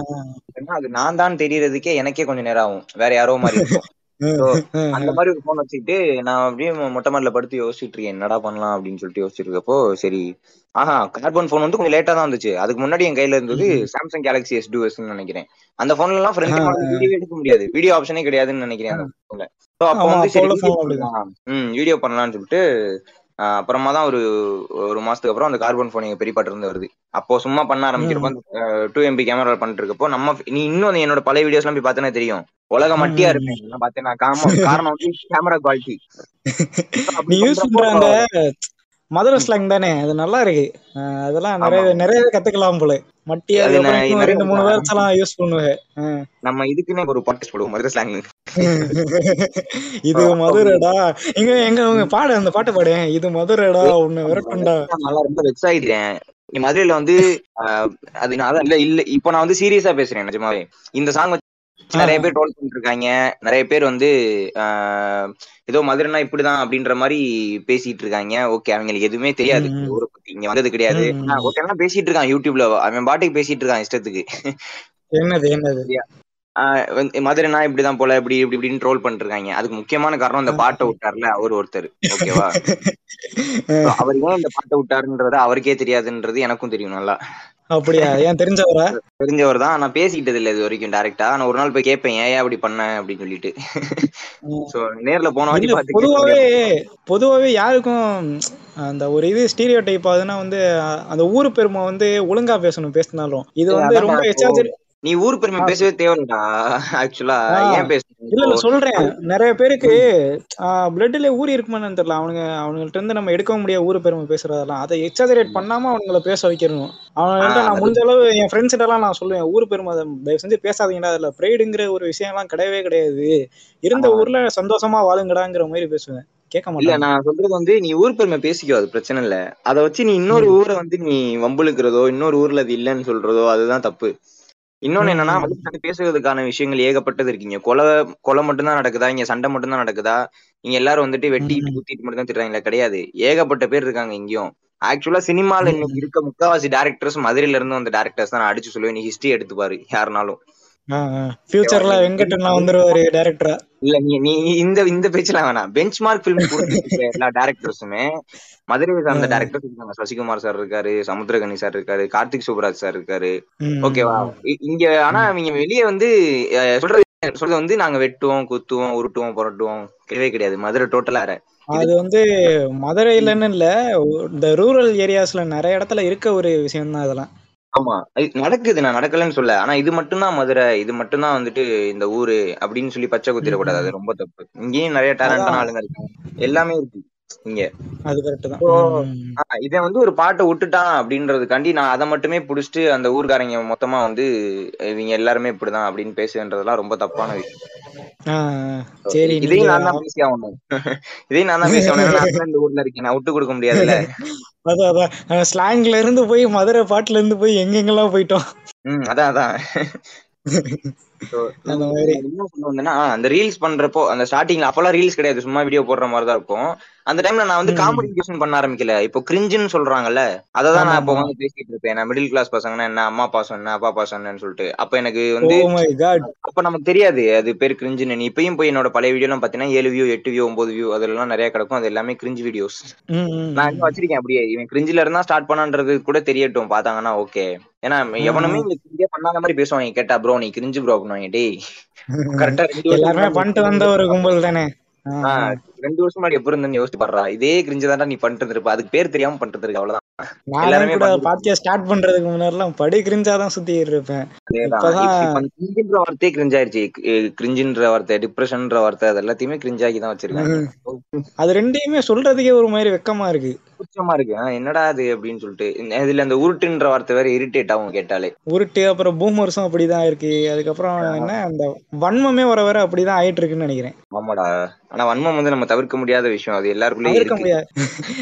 அது நான் தான் தெரியறதுக்கே எனக்கே கொஞ்சம் நேரம் ஆகும். வேற யாரோ மாதிரி இருக்கும். அந்த மாதிரி ஒரு போன் வச்சுக்கிட்டு நான் அப்படியே மொட்டை மாடல படுத்து யோசிச்சுட்டு இருக்கேன். என்னடா பண்ணலாம் அப்படின்னு சொல்லிட்டு யோசிச்சுட்டு இருக்கப்போ சரி. ஆஹா கார்பன் போன் வந்து கொஞ்சம் லேட்டா தான் வந்துச்சு. அதுக்கு முன்னாடி என் கையில இருந்தது சாம்சங் கேலக்ஸி எஸ் டூ நினைக்கிறேன். அந்த போன்ல எல்லாம் ஃப்ரண்ட் வீடியோ எடுக்க முடியாது. வீடியோ ஆப்ஷனே கிடையாதுன்னு நினைக்கிறேன் அந்த போன்ல அப்போ வந்து சரி வீடியோ பண்ணலாம்னு சொல்லிட்டு அப்புறமா தான் ஒரு ஒரு மாசத்துக்கு அப்புறம் அந்த கார்பன் போன் எங்க பெரியப்பாட்டு இருந்து வருது. அப்போ சும்மா பண்ண ஆரம்பிக்கிறப்போ டூ எம்பி கேமரா பண்ணிட்டு இருக்கப்போ நம்ம நீ இன்னும் என்னோட பழைய வீடியோஸ் எல்லாம் போய் பார்த்தேன்னா தெரியும். உலக மட்டியா இருப்பேன் பார்த்தேன் காரணம் வந்து கேமரா குவாலிட்டி மதுரை ஸ்லாங் தானே? அது நல்லா இருக்கு. அதெல்லாம் நிறைய நிறையவே கத்துக்கலாம் போல. மட்டியா நிறைய ரெண்டு மூணு வேர்ட்ஸ் எல்லாம் யூஸ் பண்ணுவேன். நம்ம இதுக்குன்னே ஒரு பாட்டு போடுவோம் மதுரை ஸ்லாங் இது மதுரைடா. எங்க எங்க உங்க பாடு அந்த பாட்டு பாடு. இது மதுரைடா உன்னை விரட்டுண்டா. நல்லா ரொம்ப வெக்ஸ் ஆயிடுறேன் நீ மதுரையில வந்து அது நான் இல்ல இல்ல. இப்போ நான் வந்து சீரியஸா பேசுறேன் நிஜமாவே. இந்த சாங் நிறைய பேர் ட்ரோல் பண்ணிட்டு இருக்காங்க நிறைய பேர் வந்து ஏதோ மதுரைனா இப்படிதான் அப்படின்ற மாதிரி பேசிட்டு இருக்காங்க. ஓகே அவங்களுக்கு எதுவுமே தெரியாது. ஊரை பத்தி. இங்க வந்தது கிடையாது. ம், ம். ஓகே எல்லாம் பேசிட்டு இருக்கான் யூடியூப்ல. அவன் பாட்டுக்கு பேசிட்டு இருக்கான் இஷ்டத்துக்கு. என்னது என்னது? மதுரைனா இப்படிதான் போல இப்படி இப்படி இப்படின்னு ட்ரோல் பண்ணிட்டு இருக்காங்க. அதுக்கு முக்கியமான காரணம் இந்த பாட்டை விட்டார்ல அவர் ஒருத்தர். ஓகேவா? அவர் ஏன் இந்த பாட்டை விட்டாருன்றது அவருக்கே தெரியாதுன்றது எனக்கும் தெரியும் நல்லா. அப்படியா? ஏன் தெரிஞ்சவரா? தெரிஞ்சவர் தான் நான் பேசிக்கிட்டது இல்லை இது வரைக்கும் டேரக்டா நான் ஒரு நாள் போய் கேட்பேன் ஏன் அப்படி பண்ண? அப்படின்னு சொல்லிட்டு. சோ நேர்ல போன வாட்டி பொதுவாவே பொதுவாவே யாருக்கும் அந்த ஒரு இது ஸ்டீரியோ டைப் ஆகுதுன்னா வந்து அந்த ஊரு பெருமை வந்து ஒழுங்கா பேசணும் பேசினாலும். இது வந்து ரொம்ப எச்சாஜர் நீ ஊர் பெருமை பேசவே தேவையில்லடா ஆக்சுவலா. ஏன் பேசணும் இல்ல இல்ல சொல்றேன். நிறைய பேருக்கு பிளட்ல ஊறி இருக்குமான்னு தெரியல. அவனுங்க அவங்கள்ட்ட இருந்து நம்ம எடுக்க முடியாது ஊரு பெருமை பேசுறதெல்லாம். அதை எக்ஸாஜரேட் பண்ணாம அவனுங்கள பேச வைக்கணும். அவங்கள்ட்ட ஆ, நான் முடிஞ்ச அளவு என் ஃப்ரெண்ட்ஸ் எல்லாம் நான் சொல்லுவேன் ஊரு பெருமை தயவு செஞ்சு பேசாதீங்கடா. அதுல ப்ரைடுங்கிற ஒரு விஷயம் எல்லாம் கிடையவே கிடையாது. இருந்த. ஊர்ல சந்தோஷமா வாழுங்கடாங்கிற மாதிரி பேசுவேன். கேட்க இல்ல மாட்டாங்க நான் சொல்றது வந்து நீ ஊர் பெருமை பேசிக்கோ அது பிரச்சனை இல்ல. அத வச்சு நீ இன்னொரு ஊரை வந்து நீ வம்புழுக்கிறதோ இன்னொரு ஊர்ல அது இல்லைன்னு சொல்றதோ அதுதான் தப்பு. இன்னொன்னு என்னன்னா. மதுரை பேசுறதுக்கான விஷயங்கள் ஏகப்பட்டது இருக்கீங்க. கொலை கொலை மட்டும்தான் நடக்குதா? இங்க சண்டை மட்டும்தான் நடக்குதா? இங்க எல்லாரும் வந்துட்டு வெட்டிட்டு ம். குத்திட்டு மட்டும் தான் திட்டுறாங்களா கிடையாது. ஏகப்பட்ட பேர் இருக்காங்க இங்கேயும். ஆக்சுவலா சினிமால இன்னைக்கு இருக்க முக்காவாசி டேரக்டர்ஸ் மதுரையில இருந்து வந்த டேரக்டர்ஸ் தான் நான் அடிச்சு சொல்லுவேன். நீ ஹிஸ்டரி எடுத்து பாரு யாருனாலும். ஃபியூச்சர்ல வெங்கட்லாம் வந்துருவாரு டைரக்டரா இல்ல நீ நீ இந்த இந்த பேச்செல்லாம் வேணாம். பெஞ்ச் மார்க் பிலிம் கொடுத்துட்டு எல்லா டேரக்டர்ஸுமே மதுரையை சார்ந்த டேரக்டர்ஸ் இருக்காங்க. சசிகுமார் சார் இருக்காரு சமுத்திரகனி சார் இருக்காரு கார்த்திக் சுப்ராஜ் சார் இருக்காரு. ஓகேவா இங்க ஆனா இவங்க வெளியே வந்து சொல்றது சொல்றது வந்து நாங்க வெட்டுவோம் குத்துவோம் உருட்டுவோம் புரட்டுவோம். கிடையவே கிடையாது. மதுரை டோட்டலா அது வந்து மதுரையிலன்னு இல்ல இந்த ரூரல் ஏரியாஸ்ல நிறைய இடத்துல இருக்க ஒரு விஷயம் தான் இதெல்லாம். ஆமா. நடக்குது நான் நடக்கலன்னு சொல்ல. ஆனா இது மட்டும்தான் மதுரை. இது மட்டும்தான் வந்துட்டு இந்த ஊரு அப்படின்னு சொல்லி பச்சை குத்திடக்கூடாது. அது ரொம்ப தப்பு. இங்கேயும் நிறைய டேலண்டான அதான். ஆளுங்க இருக்காங்க. எல்லாமே இருக்கு இங்க. அது கரெக்ட் தான். இதை வந்து ஒரு பாட்டை விட்டுட்டான் அப்படின்றதுக்காண்டி நான் அதை மட்டுமே புடிச்சிட்டு அந்த ஊர்க்காரங்க மொத்தமா வந்து இவங்க எல்லாருமே இப்படிதான் அப்படின்னு பேசுன்றதெல்லாம் ரொம்ப தப்பான விஷயம். இதையும் நான் தான் பேசி ஆகணும் இதையும் நான் தான் பேசி ஆகணும் நான் இந்த ஊர்ல இருக்கேன். நான் விட்டு கொடுக்க முடியாதுல்ல. அதான் அதான் ஸ்லாங்ல இருந்து போய் மதுரை பாட்டுல இருந்து போய் எங்கெங்கெல்லாம் போயிட்டோம். ம் அதான் அதான். அந்த ரீல்ஸ் பண்றப்போ அந்த ஸ்டார்டிங்ல அப்பெல்லாம் ரீல்ஸ் கிடையாது. சும்மா வீடியோ போடுற மாதிரி தான் இருக்கும். அந்த டைம்ல நான் வந்து ம். காமெடி வீடியோஸ் பண்ண ஆரம்பிக்கல. இப்போ கிரிஞ்சுன்னு சொல்றாங்கல்ல அதை தான் நான் இப்போ வந்து பேசிட்டு இருப்பேன். நான் மிடில் கிளாஸ் பசங்கன்னா என்ன அம்மா பாசம் என்ன அப்பா பாசம் என்னன்னு சொல்லிட்டு. அப்ப எனக்கு வந்து காட் அப்ப நமக்கு தெரியாது அது பேர் கிரிஞ்சுன்னு நீ இப்பயும் போய் என்னோட பழைய வீடியோ எல்லாம் பாத்தீங்கன்னா ஏழு வியூ எட்டு வியூ ஒன்பது வியூ அதெல்லாம் நிறைய கிடக்கும். அது எல்லாமே கிரிஞ்சு வீடியோஸ் நான் இன்னும் வச்சிருக்கேன் அப்படியே. இவன் கிரிஞ்சில இருந்தா ஸ்டார்ட் பண்ணான்றது கூட தெரியட்டும். பாத்தாங்கன்னா ஓகே ஏன்னா எவனுமே இந்த கிரிஞ்சே பண்ணாத மாதிரி பேசுவாங்க. கேட்டா ப்ரோ நீ கிரிஞ்சு ப்ரோ அப்படின்னாங்க டேய் கரெக்டா எல்லாருமே பண்ணிட்டு வந்த ஒரு கும்பல் தானே. ரெண்டு வருஷம் முன்னாடி எப்படி இருந்தேன்னு யோசிச்சு பாடுறா இதே கிரிஞ்சு தான்டா நீ பண்ணிட்டு இருப்ப அதுக்கு பேர் தெரியாம பண்ணிட்டு இருக்கு அவ்வளவுதான் எல்லாருமே பாட்காஸ்ட் ஸ்டார்ட் பண்றதுக்கு முன்னாடிலாம் படி கிரிஞ்சாதான் சுத்திட்டு இருப்பேன். கிரிஞ்சுன்ற வார்த்தையே கிரிஞ்ச் ஆயிருச்சு கிரிஞ்சுன்ற வார்த்தை டிப்ரெஷன்ன்ற வார்த்தை அது எல்லாத்தையுமே கிரிஞ்சாக்கி தான் வச்சிருக்காங்க அது ரெண்டையுமே சொல்றதுக்கே ஒரு மாதிரி வெக்கமா இருக்கு. கூச்சமா இருக்கு. என்னடா அது அப்படின்னு சொல்லிட்டு. இதுல அந்த உருட்டுன்ற வார்த்தை வேற இரிட்டேட் ஆகும் கேட்டாலே. உருட்டு அப்புறம் பூமர்ஸும் அப்படிதான் இருக்கு. அதுக்கப்புறம் என்ன அந்த வன்மமே வர வர அப்படிதான் ஆயிட்டு இருக்குன்னு நினைக்கிறேன். ஆமாடா. ஆனா வன்மம் வந்து நம்ம தவிர்க்க முடியாத விஷயம். அது எல்லாருக்குள்ளயும் இருக்கு. முடியாது.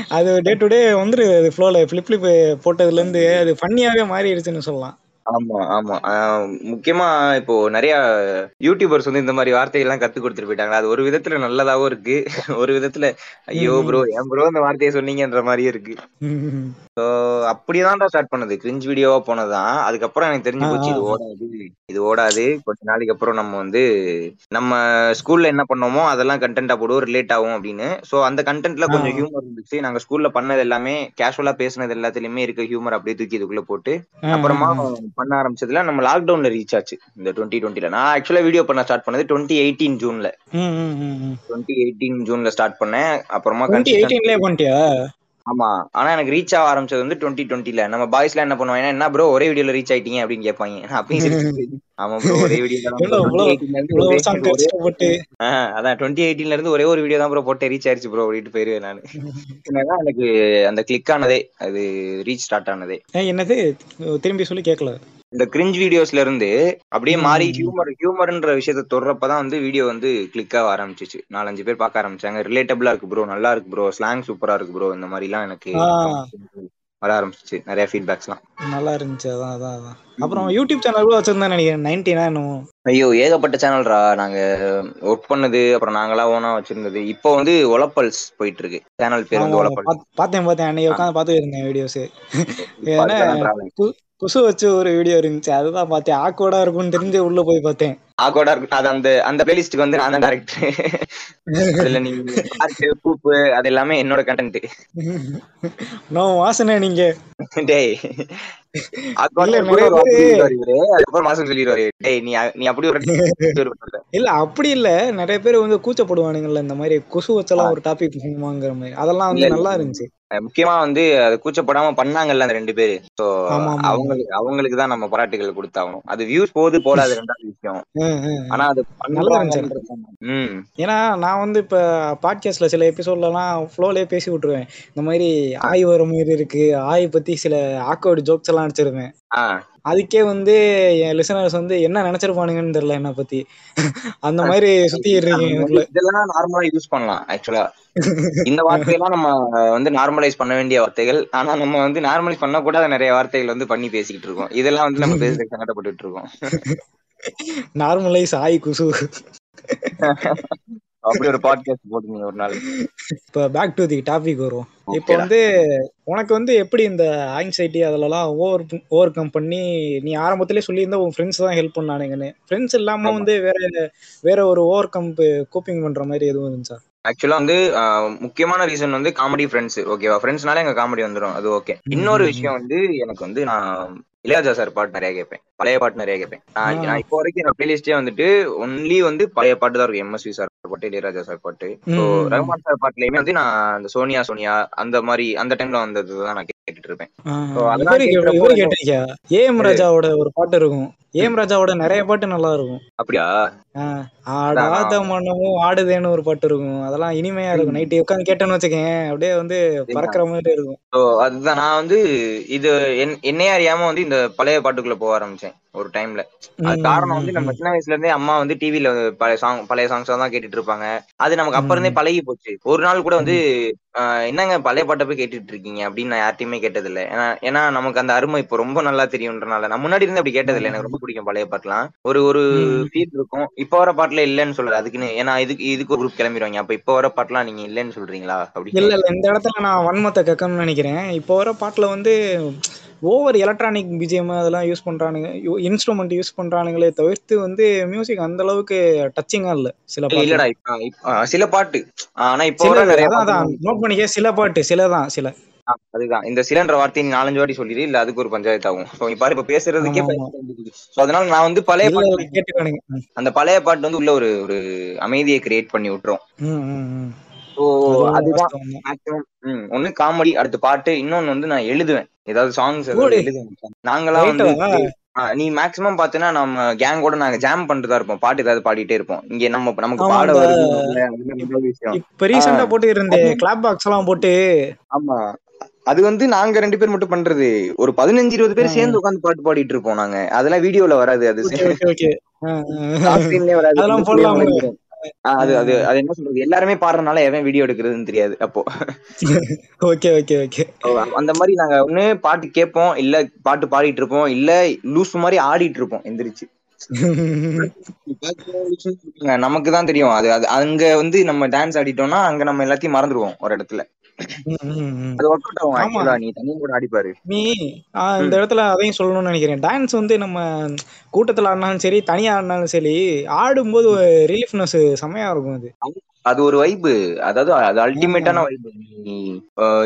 அது டே டு டே வந்துரு அது ஃப்ளோல ஃபிளிப் ஃபிளிப் போட்டதுல இருந்து அது ஃபன்னியாவே மாறிடுச்சுன்னு சொல்லலாம். ஆமா ஆமா. முக்கியமா இப்போ நிறைய யூடியூபர்ஸ் வந்து இந்த மாதிரி வார்த்தைகள் எல்லாம் கத்து கொடுத்துட்டு போயிட்டாங்க அது ஒரு விதத்துல நல்லதாவும் இருக்கு. ஒரு விதத்துல ஐயோ. ப்ரோ ஏன் ப்ரோ இந்த வார்த்தையை சொன்னீங்கன்ற மாதிரியும் இருக்கு. அப்படிதான்டா ஸ்டார்ட் பண்ணது. கிரிஞ்ச் வீடியோவா போனதுதான். அதுக்கப்புறம் எனக்கு தெரிஞ்சு போச்சு இது. ஓடாது. இது ஓடாது. கொஞ்ச நாளைக்கு அப்புறம் நம்ம வந்து நம்ம ஸ்கூல்ல என்ன பண்ணோமோ அதெல்லாம் கண்டென்ட்டா போடுவோம் ரிலேட் ஆகும் அப்படின்னு. ஸோ அந்த கண்டென்ட்ல கொஞ்சம். ஹியூமர் இருந்துச்சு. நாங்க ஸ்கூல்ல பண்ணது எல்லாமே கேஷுவலா பேசுனது எல்லாத்துலயுமே இருக்க ஹியூமர் அப்படியே தூக்கி இதுக்குள்ள போட்டு அப்புறமா பண்ண ஆரம்பிச்சதுல நம்ம லாக்டவுன்ல ரீச் ஆச்சு. இந்த டுவெண்ட்டி டுவெண்ட்டில நான் ஆக்சுவலா வீடியோ பண்ண ஸ்டார்ட் பண்ணது டுவெண்ட்டி எயிட்டீன் ஜூன்ல. டுவெண்ட்டி எயிட்டீன் ஜூன்ல ஸ்டார்ட் பண்ணேன். அப்புறமா 2018 பண்ணிட்டியா? ஆமா. ஆனா எனக்கு ரீச் ஆக ஆரம்பிச்சது வந்து டுவெண்ட்டி டுவெண்ட்டில நம்ம பாய்ஸ்ல என்ன பண்ணுவாங்க? என்ன ப்ரோ ஒரே வீடியோல ரீச் ஆயிட்டீங்க அப்படின்னு கேட்பாங்க. அப்பயும் ஆமா ப்ரோ ஒரே வீடியோ அதான் டுவெண்ட்டி எயிட்டீன்ல இருந்து ஒரே ஒரு வீடியோ தான் ப்ரோ போட்டு ரீச் ஆயிருச்சு ப்ரோ அப்படின்ட்டு போயிருவேன் நான். எனக்கு அந்த கிளிக் ஆனதே அது ரீச் ஸ்டார்ட் ஆனதே. என்னது? திரும்பி சொல்லி கேட்கல இந்த கிரிஞ்ச் வீடியோஸ்ல இருந்து அப்படியே மாறி. ஹியூமர் ஹியூமர்ன்ற விஷயத்த தொடுறப்பதான் வந்து வீடியோ வந்து கிளிக் ஆக ஆரம்பிச்சிச்சு. நாலஞ்சு பேர் பார்க்க ஆரம்பிச்சாங்க. ரிலேட்டபிளா இருக்கு ப்ரோ நல்லா இருக்கு ப்ரோ ஸ்லாங் சூப்பரா இருக்கு ப்ரோ இந்த மாதிரி எல்லாம் எனக்கு. வர ஆரம்பிச்சிச்சு. நிறைய ஃபீட்பேக்ஸ்லாம் நல்லா இருந்துச்சு. அதான் அதான் அதான். அப்புறம் யூடியூப் சேனல் கூட வச்சிருந்தேன் நினைக்கிறேன். நைன்டினா என்னமோ. ஐயோ ஏகப்பட்ட சேனல்ரா நாங்க ஒர்க் பண்ணது அப்புறம் நாங்களா ஓனா வச்சிருந்தது. இப்போ வந்து ஒலப்பல்ஸ் போயிட்டு இருக்கு சேனல் பேர் வந்து பாத்- பார்த்தேன் பார்த்தேன் அன்னைக்கு உட்காந்து பார்த்துட்டு இருந்தேன் வீடியோஸ் குசு வச்சு ஒரு வீடியோ இருந்துச்சு. அதுதான் பார்த்தேன். ஆக்கோடா இருக்கும்னு தெரிஞ்சு உள்ள போய் பார்த்தேன். ஆகோடா இருக்கு. அது அந்த அந்த பிளேலிஸ்டுக்கு வந்து நான் தான் டேரக்டர் அதுல நீங்க பாட்டு கூப்பு அது எல்லாமே என்னோட கண்டென்ட் நோ வாசனை நீங்க. டேய். இல்ல, அப்படி இல்ல அப்படி இல்ல. நிறைய பேர் வந்து கூச்சப்படுவானுங்கல்ல இந்த மாதிரி கொசு வச்செல்லாம் ஒரு டாபிக் பண்ணுவாங்கிற மாதிரி. அதெல்லாம் வந்து. நல்லா இருந்துச்சு. முக்கியமா வந்து அது கூச்சப்படாம பண்ணாங்கல்ல அந்த ரெண்டு பேரு. சோ. அவங்களுக்கு அவங்களுக்கு தான் நம்ம பாராட்டுகள் கொடுத்தாகணும். அது வியூஸ் போகுது போல அது ரெண்டாவது விஷயம். ஆனா அது நல்லா ஏன்னா நான் வந்து இப்ப பாட்காஸ்ட்ல சில எபிசோட்லலாம் ஃப்ளோலயே பேசி விட்டுருவேன். இந்த மாதிரி ஆய் வர மாதிரி இருக்கு. ஆய் பத்தி சில ஆக்கோடு ஜோக்ஸ் எல்லாம் அடிச்சிருவேன். அதுக்கே வந்து என் லிசனர்ஸ் வந்து என்ன நினைச்சிருப்பானுங்கன்னு தெரியல என்ன பத்தி. அந்த மாதிரி இருக்கீங்க எனக்குள்ள இதெல்லாம் நார்மலா யூஸ் பண்ணலாம் ஆக்சுவலா இந்த வார்த்தையெல்லாம் நம்ம வந்து நார்மலைஸ் பண்ண வேண்டிய வார்த்தைகள். ஆனா நம்ம வந்து நார்மலைஸ் பண்ணக்கூடாத நிறைய வார்த்தைகள் வந்து பண்ணி பேசிக்கிட்டு இருக்கோம். இதெல்லாம் வந்து நம்ம பேசி சங்கடப்பட்டுட்டு இருக்கோம். நார்மலைஸ் ஆய் குசு. அப்படி ஒரு பாட்காஸ்ட் போட்டுங்க ஒரு நாள். இப்ப பேக் டு தி டாபிக் வருவோம். இப்போ. வந்து உனக்கு வந்து எப்படி இந்த ஆங்ஸைட்டி அதெல்லாம் ஓவர் ஓவர் கம் பண்ணி நீ ஆரம்பத்திலே சொல்லியிருந்த உன் ஃப்ரெண்ட்ஸ் தான் ஹெல்ப் பண்ணானுங்கன்னு. ஃப்ரெண்ட்ஸ் இல்லாம. வந்து வேற வேற ஒரு ஓவர் கம் கோப்பிங் பண்ற மாதிரி எதுவும் இருந்துச்சா? ஆக்சுவலா வந்து முக்கியமான ரீசன் வந்து காமெடி ஃப்ரெண்ட்ஸ் ஓகேவா ஃப்ரெண்ட்ஸ்னால எங்க காமெடி வந்துடும் அது ஓகே இன்னொரு. விஷயம் வந்து எனக்கு வந்து நான் இளையராஜா சார் பாட்டு நிறைய கேட்பேன். பழைய பாட்டு நிறைய கேட்பேன். நான். நான் இப்போ வரைக்கும் என்னோட பிளேலிஸ்டே வந்துட்டு ஒன்லி வந்து பழைய பாட்டு தான் இருக்கும். எம்எஸ்வி சார் பாட்டு இளையராஜா சார் பாட்டு. ஸோ. ரகுமான் சார் பாட்டுலயுமே வந்து நான் அந்த சோனியா சோனியா அந்த மாதிரி அந்த டைம்ல வந்தது தான் நான் கேட்டுட்டு இருப்பேன். ஏஎம் ராஜாவோட ஒரு பாட்டு இருக்கும். ஏஎம் ராஜாவோட நிறைய பாட்டு நல்லா இருக்கும். அப்படியா? ஆடாத. மனமும் ஆடுதேன்னு ஒரு பாட்டு இருக்கும். அதெல்லாம் இனிமையா இருக்கும். நைட்டு உட்காந்து கேட்டேன்னு வச்சுக்கேன். அப்படியே வந்து பறக்கிற மாதிரி இருக்கும். அதுதான். நான் வந்து இது என்- என்னையே அறியாம வந்து இந்த இந்த பழைய பாட்டுக்குள்ள போக ஆரம்பிச்சேன் ஒரு டைம்ல அது காரணம் வந்து நம்ம. சின்ன வயசுல இருந்தே அம்மா வந்து டிவில பழைய சாங் பழைய சாங்ஸா தான் கேட்டுட்டு இருப்பாங்க. அது நமக்கு அப்ப இருந்தே. பழகி போச்சு. ஒரு நாள் கூட வந்து என்னங்க பழைய பாட்டை போய் கேட்டுட்டு இருக்கீங்க அப்படின்னு நான் யார்ட்டையுமே கேட்டது இல்ல ஏன்னா ஏன்னா நமக்கு அந்த அருமை இப்போ ரொம்ப நல்லா தெரியும்ன்றனால நான் முன்னாடி இருந்து அப்படி கேட்டது இல்லை எனக்கு ரொம்ப பிடிக்கும் பழைய பாட்டுலாம். ஒரு ஒரு. ஃபீல் இருக்கும். இப்ப வர பாட்டுல இல்லைன்னு சொல்றது அதுக்குன்னு ஏன்னா இதுக்கு இதுக்கு ஒரு குரூப் கிளம்பிடுவாங்க. அப்ப இப்ப வர பாட்டுலாம் நீங்க இல்லைன்னு சொல்றீங்களா? இல்ல அப்படின்னு இல்ல இந்த இடத்துல நான் வன்மத்தை கக்கணும்னு நினைக்கிறேன். இப்போ வர பாட்டுல வந்து ஓவர் எலக்ட்ரானிக் பிஜிஎம் அதெல்லாம் யூஸ் பண்றானுங்க. இன்ஸ்ட்ருமெண்ட் யூஸ் பண்றானுங்களே தவிர்த்து வந்து மியூசிக் அந்த அளவுக்கு டச்சிங்கா இல்ல. சில இல்லடா சில பாட்டு. ஆனா இப்ப அதான் நோட் பண்ணிக்க சில பாட்டு சில தான் சில. அதுதான். இந்த சிலன்ற வார்த்தையை நீ நாலஞ்சு வாட்டி சொல்லிடு இல்ல அதுக்கு ஒரு பஞ்சாயத்து ஆகும் சோ பாரு இப்ப பேசுறதுக்கே சோ அதனால நான் வந்து பழைய பாட்டு அந்த பழைய பாட்டு வந்து உள்ள ஒரு ஒரு அமைதியை கிரியேட் பண்ணி விட்டுரும். ஸோ அதுதான் மேக்ஸிமம் ம் ஒண்ணு காமெடி அடுத்து பாட்டு இன்னொன்னு வந்து நான் எழுதுவேன். ஏதாவது சாங்ஸ் எழுதுவேன். நாங்கெல்லாம் வந்து நீ மேக்ஸிமம் பாத்தீங்கன்னா நம்ம கேங்கோட நாங்க ஜாம் பண்ணிட்டு இருப்போம். பாட்டு ஏதாவது பாடிட்டே இருப்போம். இங்க நம்ம நமக்கு பாட விஷயம். இப்ப ரீசெண்டா போட்டு இருந்தே அது கிளாப் பாக்ஸ் எல்லாம் போட்டு. ஆமா. அது வந்து நாங்க ரெண்டு பேர் மட்டும் பண்றது. ஒரு பதினஞ்சு இருபது பேர் சேர்ந்து உட்காந்து பாட்டு பாடிட்டு இருப்போம் நாங்க. அதெல்லாம் வீடியோல வராது அது. அதெல்லாம் இந்த அது அது அது என்ன சொல்றது? எல்லாருமே பாடுறதுனால எவன் வீடியோ எடுக்கிறதுன்னு தெரியாது அப்போ. ஓகே ஓகே ஓகே அந்த மாதிரி நாங்க ஒண்ணு பாட்டு கேட்போம் இல்ல பாட்டு பாடிட்டு இருப்போம் இல்ல லூஸ் மாதிரி ஆடிட்டு இருப்போம் எந்திரிச்சு. நமக்கு தான் தெரியும். அது அது அங்க வந்து நம்ம டான்ஸ் ஆடிட்டோம்னா அங்க நம்ம எல்லாத்தையும் மறந்துடுவோம் ஒரு இடத்துல. அது ஒர்க் அவுட் ஆகும் ஆமா. ஆக்சுவலா நீ தனியும் கூட ஆடிப்பாரு. நீ இந்த. இடத்துல அதையும் சொல்லணும்னு நினைக்கிறேன். டான்ஸ் வந்து நம்ம கூட்டத்துல ஆடினாலும் சரி தனியா ஆடினாலும் சரி ஆடும்போது ரிலீஃப்னஸ் செமையா இருக்கும் அது அது ஒரு வைப்பு அதாவது அது அல்டிமேட்டான வைப்பு நீ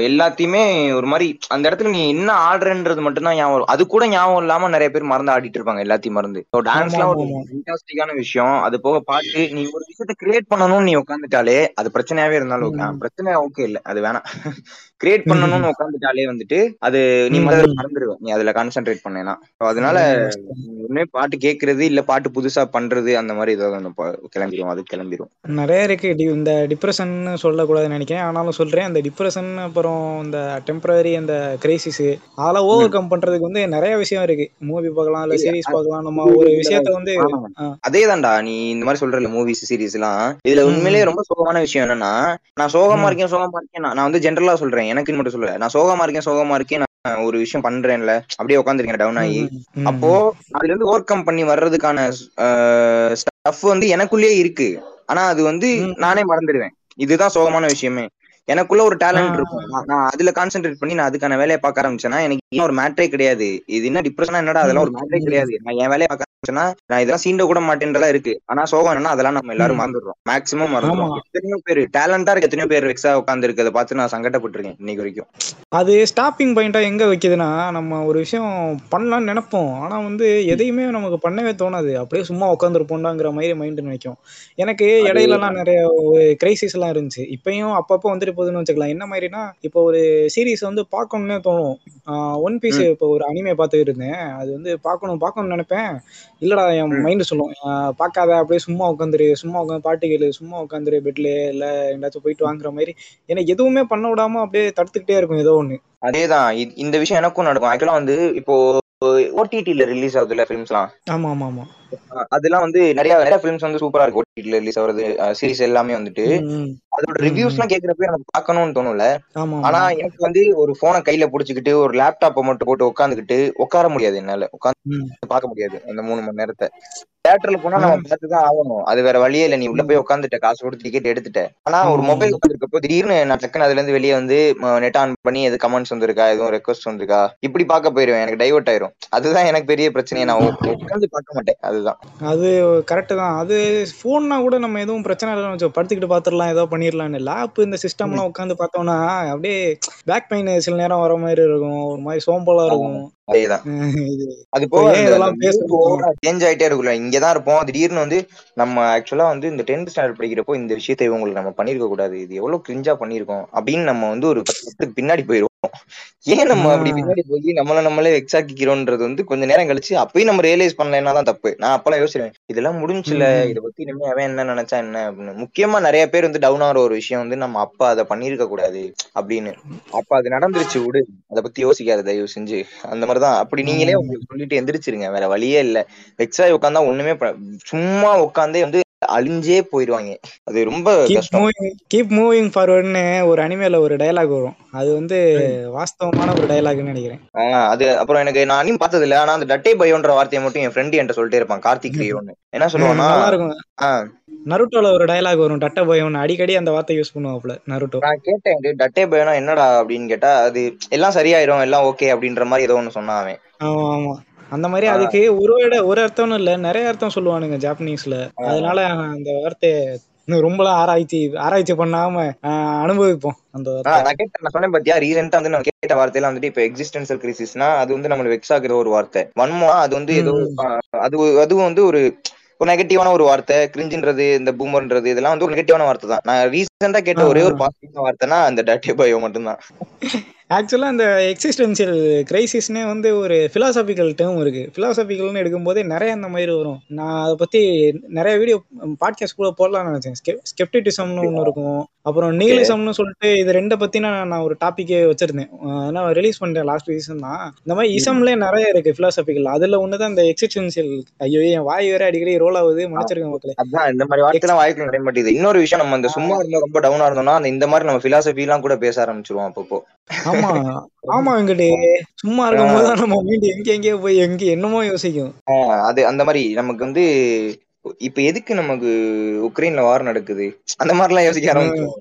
எல்லாத்தையுமே ஒரு மாதிரி அந்த இடத்துல நீ என்ன ஆடுறன்றது மட்டும்தான் ஞாபகம். அது கூட ஞாபகம் இல்லாம நிறைய பேர் மறந்து ஆடிட்டு இருப்பாங்க எல்லாத்தையும் மறந்து. ஸோ டான்ஸ்லாம் ஒரு ஃபண்டாஸ்டிக்கான விஷயம். அது போக பாட்டு நீ ஒரு விஷயத்த கிரியேட் பண்ணணும்னு நீ உட்காந்துட்டாலே அது பிரச்சனையாவே இருந்தாலும். பிரச்சனை ஓகே இல்ல. அது வேணாம். கிரியேட் பண்ணணும்னு உட்காந்துட்டாலே வந்துட்டு அது நீ முதல்ல ம். மறந்துடுவ நீ அதுல கான்சென்ட்ரேட் பண்ணேன்னா அதனால ஒண்ணே பாட்டு கேட்கறது இல்ல பாட்டு புதுசா பண்றது அந்த மாதிரி ஏதாவது கிளம்பிரும். அது கிளம்பிரும். நிறைய இருக்கு. இந்த டிப்ரெஷன் சொல்லக்கூடாதுன்னு நினைக்கிறேன். ஆனாலும் சொல்றேன். அந்த டிப்ரெஷன் அப்புறம் இந்த டெம்பரரி அந்த கிரைசிஸ் அதெல்லாம் ஓவர். கம் பண்றதுக்கு வந்து நிறைய விஷயம் இருக்கு. மூவி பார்க்கலாம் இல்ல சீரிஸ் அது பார்க்கலாம். நம்ம ஒரு விஷயத்த வந்து ஆ, அதேதான்டா. நீ இந்த மாதிரி சொல்றல மூவிஸ் சீரிஸ் எல்லாம். இதுல உண்மையிலேயே ரொம்ப சோகமான விஷயம் என்னன்னா நான் சோகமா இருக்கேன் சோகமா இருக்கேன் நான் வந்து ஜென்ரலா சொல்றேன். எனக்குன்னு மட்டும் சொல்ல நான் சோகமா இருக்கேன் சோகமா இருக்கேன். நான் ஒரு விஷயம் பண்றேன்ல. அப்படியே உட்காந்துருக்கேன் டவுன் ஆகி. அப்போ. அதுல இருந்து ஓவர் கம் பண்ணி வர்றதுக்கான ஸ்டஃப் வந்து எனக்குள்ளேயே இருக்கு. ஆனா அது வந்து. நானே மறந்துடுவேன். இதுதான் சோகமான விஷயமே. எனக்குள்ள ஒரு டேலண்ட் இருக்கும். நான் அதுல கான்சென்ட்ரேட் பண்ணி நான் அதுக்கான வேலையை பார்க்க ஆரம்பிச்சேன்னா எனக்கு இன்னும் ஒரு மேட்ரே கிடையாது. இது என்ன டிப்ரெஷனா என்னடா அதெல்லாம் ஒரு மேட்ரே கிடையாது. நான் என் வேலையை பார்க்க ஆரம்பிச்சேன்னா நான் இதெல்லாம் சீண்ட கூட மாட்டேன்றதா இருக்கு. ஆனா சோகம் என்னன்னா அதெல்லாம் நம்ம எல்லாரும். மறந்துடுறோம். மேக்ஸிமம் மறந்துடுறோம். எத்தனையோ பேர் டேலண்டா இருக்க எத்தனையோ பேர் வெக்ஸா உட்காந்து இருக்கிறத பார்த்து நான் சங்கடப்பட்டிருக்கேன் இன்னைக்கு வரைக்கும். அது ஸ்டாப்பிங் பாயிண்டா எங்க வைக்குதுன்னா நம்ம ஒரு விஷயம் பண்ணலாம்னு நினைப்போம். ஆனா வந்து எதையுமே நமக்கு பண்ணவே தோணாது. அப்படியே சும்மா உட்காந்துருப்போண்டாங்கிற மாதிரி மைண்ட் நினைக்கும். எனக்கு இடையிலலாம் நிறைய கிரைசிஸ் எல்லாம் இருந்துச்சு. இப்பயும் அப்பப்போ வந்துட்டு போகுதுன்னு வச்சுக்கலாம் என்ன மாதிரினா இப்போ ஒரு சீரிஸ் வந்து பார்க்கணும்னே தோணும் ஒன் பீஸ் இப்போ ஒரு அனிமே பார்த்துட்டு இருந்தேன் அது வந்து பார்க்கணும் பார்க்கணும்னு நினைப்பேன் இல்லடா என் மைண்டு சொல்லும் பார்க்காத அப்படியே சும்மா உட்காந்துரு சும்மா உட்காந்து பாட்டு கேளு சும்மா உட்காந்துரு பெட்ல இல்ல எங்கேயாச்சும் போயிட்டு வாங்குற மாதிரி எனக்கு எதுவுமே பண்ண விடாம அப்படியே தடுத்துக்கிட்டே இருக்கும் ஏதோ ஒண்ணு அதேதான் இந்த விஷயம் எனக்கும் நடக்கும் ஆக்சுவலா வந்து இப்போ ஓடிடில ரிலீஸ் ஆகுதுல்ல ஃபிலிம்ஸ்லாம் ஆமா ஆமா ஆமா அதெல்லாம் வந்து நிறைய நிறைய ஃபிலிம்ஸ் வந்து சூப்பரா இருக்கு. ஓடிடில ரிலீஸ் ஆகுறது சீரிஸ் எல்லாமே வந்துட்டு. அதோட ரிவ்யூஸ். எல்லாம் கேக்குறப்ப எனக்கு பார்க்கணும்னு தோணும்ல. ஆனா எனக்கு வந்து ஒரு போனை கையில புடிச்சுக்கிட்டு ஒரு லேப்டாப்பை மட்டும் போட்டு உட்காந்துக்கிட்டு உட்கார முடியாது என்னால. உட்காந்து ம், பார்க்க முடியாது அந்த மூணு மணி நேரத்தை. தியேட்டர்ல போனா நம்ம பார்த்துதான் ஆகணும். அது வேற வழியே இல்ல. நீ உள்ள போய் உட்காந்துட்ட காசு கொடுத்து டிக்கெட் எடுத்துட்ட. ஆனா ஒரு மொபைல் உட்காந்துருக்கப்போ திடீர்னு நான் டக்குன்னு அதுல இருந்து வெளியே வந்து நெட் ஆன் பண்ணி எது கமெண்ட்ஸ் வந்திருக்கா? எதுவும் ரெக்வஸ்ட் வந்திருக்கா? இப்படி பார்க்க போயிருவேன். எனக்கு டைவர்ட் ஆயிரும். அதுதான் எனக்கு பெரிய பிரச்சனையே. நான் உ- உட்கார்ந்து பார்க்க மாட்டேன். அதுதான். அது கரெக்டு தான். அது ஃபோன்னா கூட நம்ம எதுவும் பிரச்சனை இல்லைன்னு வச்சோம் படுத்துக்கிட்டு பார்த்துடலாம் ஏதோ பண்ணிடலாம்னு லேப் இந்த. சிஸ்டம்லாம் உட்காந்து பார்த்தோம்னா அப்படியே பேக் பெயின் சில நேரம் வர மாதிரி இருக்கும். ஒரு மாதிரி சோம்பலா இருக்கும். அது போக சேஞ்ச் ஆயிட்டே இருக்குல்ல இங்கதான் இருப்போம். திடீர்னு வந்து நம்ம ஆக்சுவலா வந்து இந்த டென்த் ஸ்டாண்டர்ட் படிக்கிறப்போ இந்த விஷயத்தை இவங்களுக்கு நம்ம பண்ணிருக்க கூடாது. இது எவ்வளவு கிரிஞ்சா பண்ணிருக்கோம் அப்படின்னு நம்ம வந்து ஒரு பத்து பின்னாடி போயிருவோம் ஏன் நம்ம அப்படி பின்னாடி போய் நம்மள நம்மளே வெக்ஸ் ஆக்கிக்கிறோன்றது வந்து கொஞ்ச நேரம் கழிச்சு அப்பயும் நம்ம ரியலைஸ் பண்ணலைன்னா தான் தப்பு. நான் அப்பெல்லாம் யோசிக்கிறேன் இதெல்லாம் முடிஞ்சுல இதை பத்தி இனிமே அவன் என்ன நினைச்சா என்ன? அப்படின்னு. முக்கியமா நிறைய பேர் வந்து டவுன் ஆகிற ஒரு விஷயம் வந்து நம்ம அப்பா அதை பண்ணிருக்க கூடாது அப்படின்னு. அப்ப அது நடந்துருச்சு விடு. அதை பத்தி யோசிக்காத தயவு செஞ்சு. அந்த மாதிரிதான் அப்படி நீங்களே உங்களுக்கு சொல்லிட்டு எந்திரிச்சிருங்க. வேற வழியே இல்ல. வெக்ஸ் ஆகி உட்காந்தா ஒண்ணுமே சும்மா உட்காந்தே வந்து அழிஞ்சே போயிடுவாங்க அது ரொம்ப கீப் மூவிங் ஃபார்வர்ட்னு ஒரு அனிமேல ஒரு டயலாக் வரும். அது வந்து. வாஸ்தவமான ஒரு டயலாக்னு நினைக்கிறேன். அது அப்புறம் எனக்கு நான் அனிம் பார்த்தது இல்ல ஆனா அந்த டட்டே பயோன்ற வார்த்தையை மட்டும் என் ஃப்ரெண்டு என்கிட்ட சொல்லிட்டே இருப்பான் கார்த்திக் ரியோன்னு என்ன சொல்லுவான்னா இருக்கும். நருட்டோல ஒரு டயலாக் வரும் டட்ட பயம் அடிக்கடி அந்த வார்த்தை யூஸ் பண்ணுவாப்ல நருட்டோ நான் கேட்டேன் "டேய், டட்டே பயோனா என்னடா? அப்படின்னு கேட்டா அது எல்லாம் சரியாயிரும் எல்லாம் ஓகே அப்படின்ற மாதிரி ஏதோ ஒண்ணு சொன்னான் அவன். ஆமா ஆமா. அந்த மாதிரி அதுக்கு ஒரு ஒரு அர்த்தம்னு இல்ல நிறைய அர்த்தம் சொல்லுவானுங்க ஜாப்பனீஸ்ல. அதனால அந்த வார்த்தையை இன்னும் ரொம்பலாம் ஆராய்ச்சி ஆராய்ச்சி பண்ணாம அனுபவிப்போம் அந்த நான் கேட்டேன் நான் சொன்னேன் பாத்தியா ரீசெண்டா வந்து நான் கேட்ட வார்த்தையில வந்துட்டு இப்ப எக்ஸிஸ்டன்சல் கிரைசிஸ்னா அது வந்து நம்மள வெக்ஸ் ஆகுற ஒரு வார்த்தை. வன்மமா அது வந்து ஏதோ அது அதுவும் வந்து ஒரு ஒரு நெகட்டிவான ஒரு வார்த்தை கிரிஞ்சுன்றது இந்த பூமர்ன்றது இதெல்லாம் வந்து ஒரு நெகட்டிவான வார்த்தை தான். நான் ரீசெண்டா கேட்ட ஒரே ஒரு. பாசிட்டிவான வார்த்தைனா அந்த டட்டே பயோ மட்டும்தான். ஆக்சுவலாக அந்த எக்ஸிஸ்டென்சியல் கிரைசிஸ்னே வந்து ஒரு ஃபிலாசபிக்கல் டேர்ம் இருக்கு. ஃபிலாசபிக்கல்னு எடுக்கும்போதே நிறைய அந்த மாதிரி வரும். நான் அதை பற்றி நிறைய வீடியோ பாட்காஸ்ட் கூட போடலாம்னு நினச்சேன். ஸ்கெப்டிட்டிசம்னு ஒன்று இருக்கும். அப்புறம் நீலிசம்னு சொல்லிட்டு இது ரெண்டை பற்றி நான் நான் ஒரு டாப்பிக்கே வச்சிருந்தேன். ஆனால் ரிலீஸ் பண்ணிட்டேன் லாஸ்ட் ரீசன் தான். இந்த மாதிரி இசம்லேயே நிறைய இருக்கு ஃபிலாசபிக்கல் அதில் ஒன்று தான் இந்த எக்ஸிஸ்டென்சியல் ஐயோ என் வாய் வேற அடிக்கடி ரோல் ஆகுது மன்னிச்சிருக்கேன் மக்களே. அதான் இந்த மாதிரி வார்த்தை எல்லாம் வாய்க்குள்ள நுழைய மாட்டேங்குது. இன்னொரு விஷயம் நம்ம இந்த சும்மா இருந்தா ரொம்ப டவுனா இருந்தோம்னா அந்த இந்த மாதிரி நம்ம பிலாசபி எல்லாம் கூட பேச ஆரம்பிச்சிருவோம் அப்பப்போ. ஆமா. ஆமா வெங்கடே. சும்மா இருக்கும் போது தான் நம்ம மைண்ட் எங்க எங்கேயோ போய் எங்க என்னமோ யோசிக்கும். அது அந்த மாதிரி நமக்கு வந்து இப்ப எதுக்கு நமக்கு உக்ரைன்ல வார் நடக்குது? அந்த மாதிரி எல்லாம் யோசிக்க ஆரம்பிச்சோம்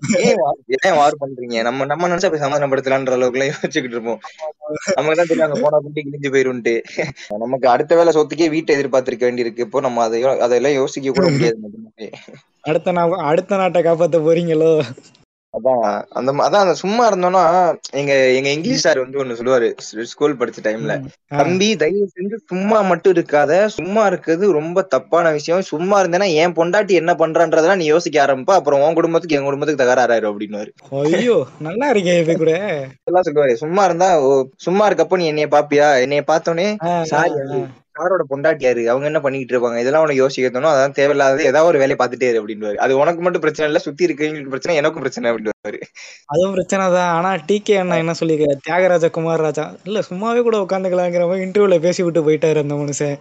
ஏன் வார் பண்றீங்க? நம்ம நம்ம நினைச்சா போய் சமாதானப்படுத்தலான்ற அளவுக்கு எல்லாம் யோசிச்சுக்கிட்டு இருப்போம். நமக்கு தான் தெரியும் அங்க போனா குண்டி கிழிஞ்சு போயிரும்ட்டு நமக்கு அடுத்த வேலை சொத்துக்கே வீட்டை எதிர்பார்த்திருக்க வேண்டியிருக்கு. இப்போ நம்ம அதை அதெல்லாம் யோசிக்க கூட முடியாது. அடுத்த அடுத்த நாட்டை காப்பாத்த போறீங்களோ? அதான் அந்த அதான் அந்த சும்மா இருந்தோம்னா எங்க எங்க இங்கிலீஷ் சார் வந்து ஒண்ணு சொல்லுவாரு ஸ்கூல் படிச்ச டைம்ல. தம்பி தயவு செஞ்சு சும்மா மட்டும் இருக்காத சும்மா இருக்கிறது ரொம்ப தப்பான விஷயம். சும்மா இருந்தேன்னா என் பொண்டாட்டி என்ன பண்றான்றதெல்லாம் நீ யோசிக்க ஆரம்பிப்ப. அப்புறம் உன் குடும்பத்துக்கு என் குடும்பத்துக்கு தகராறாயிரும் அப்படின்னு ஐயோ நல்லா இருக்கே இது கூட. எல்லாம் சொல்லுவாரு. சும்மா இருந்தா ஓ, சும்மா இருக்கப்போ நீ என்னைய பாப்பியா? என்னைய பார்த்தோன்னே சாரி சாரோட பொண்டாட்டி யாரு? அவங்க என்ன பண்ணிட்டு இருப்பாங்க? இதெல்லாம் உனக்கு யோசிக்க தோணும் அதான் தேவையில்லாத ஏதாவது ஒரு வேலையை பார்த்துட்டே இரு அப்படின்னு அது உனக்கு மட்டும் பிரச்சனை இல்ல சுத்தி இருக்கவங்களுக்கு பிரச்சனை எனக்கும் பிரச்சனை அப்படின்னு அதுவும் பிரச்சனை தான். ஆனா டிகே அண்ணா என்ன சொல்லிருக்காரு தியாகராஜ குமார் ராஜா. இல்ல சும்மாவே கூட உட்காந்துக்கலாங்கிற மாதிரி இன்டர்வியூல பேசி விட்டு போயிட்டாரு அந்த மனுஷன்.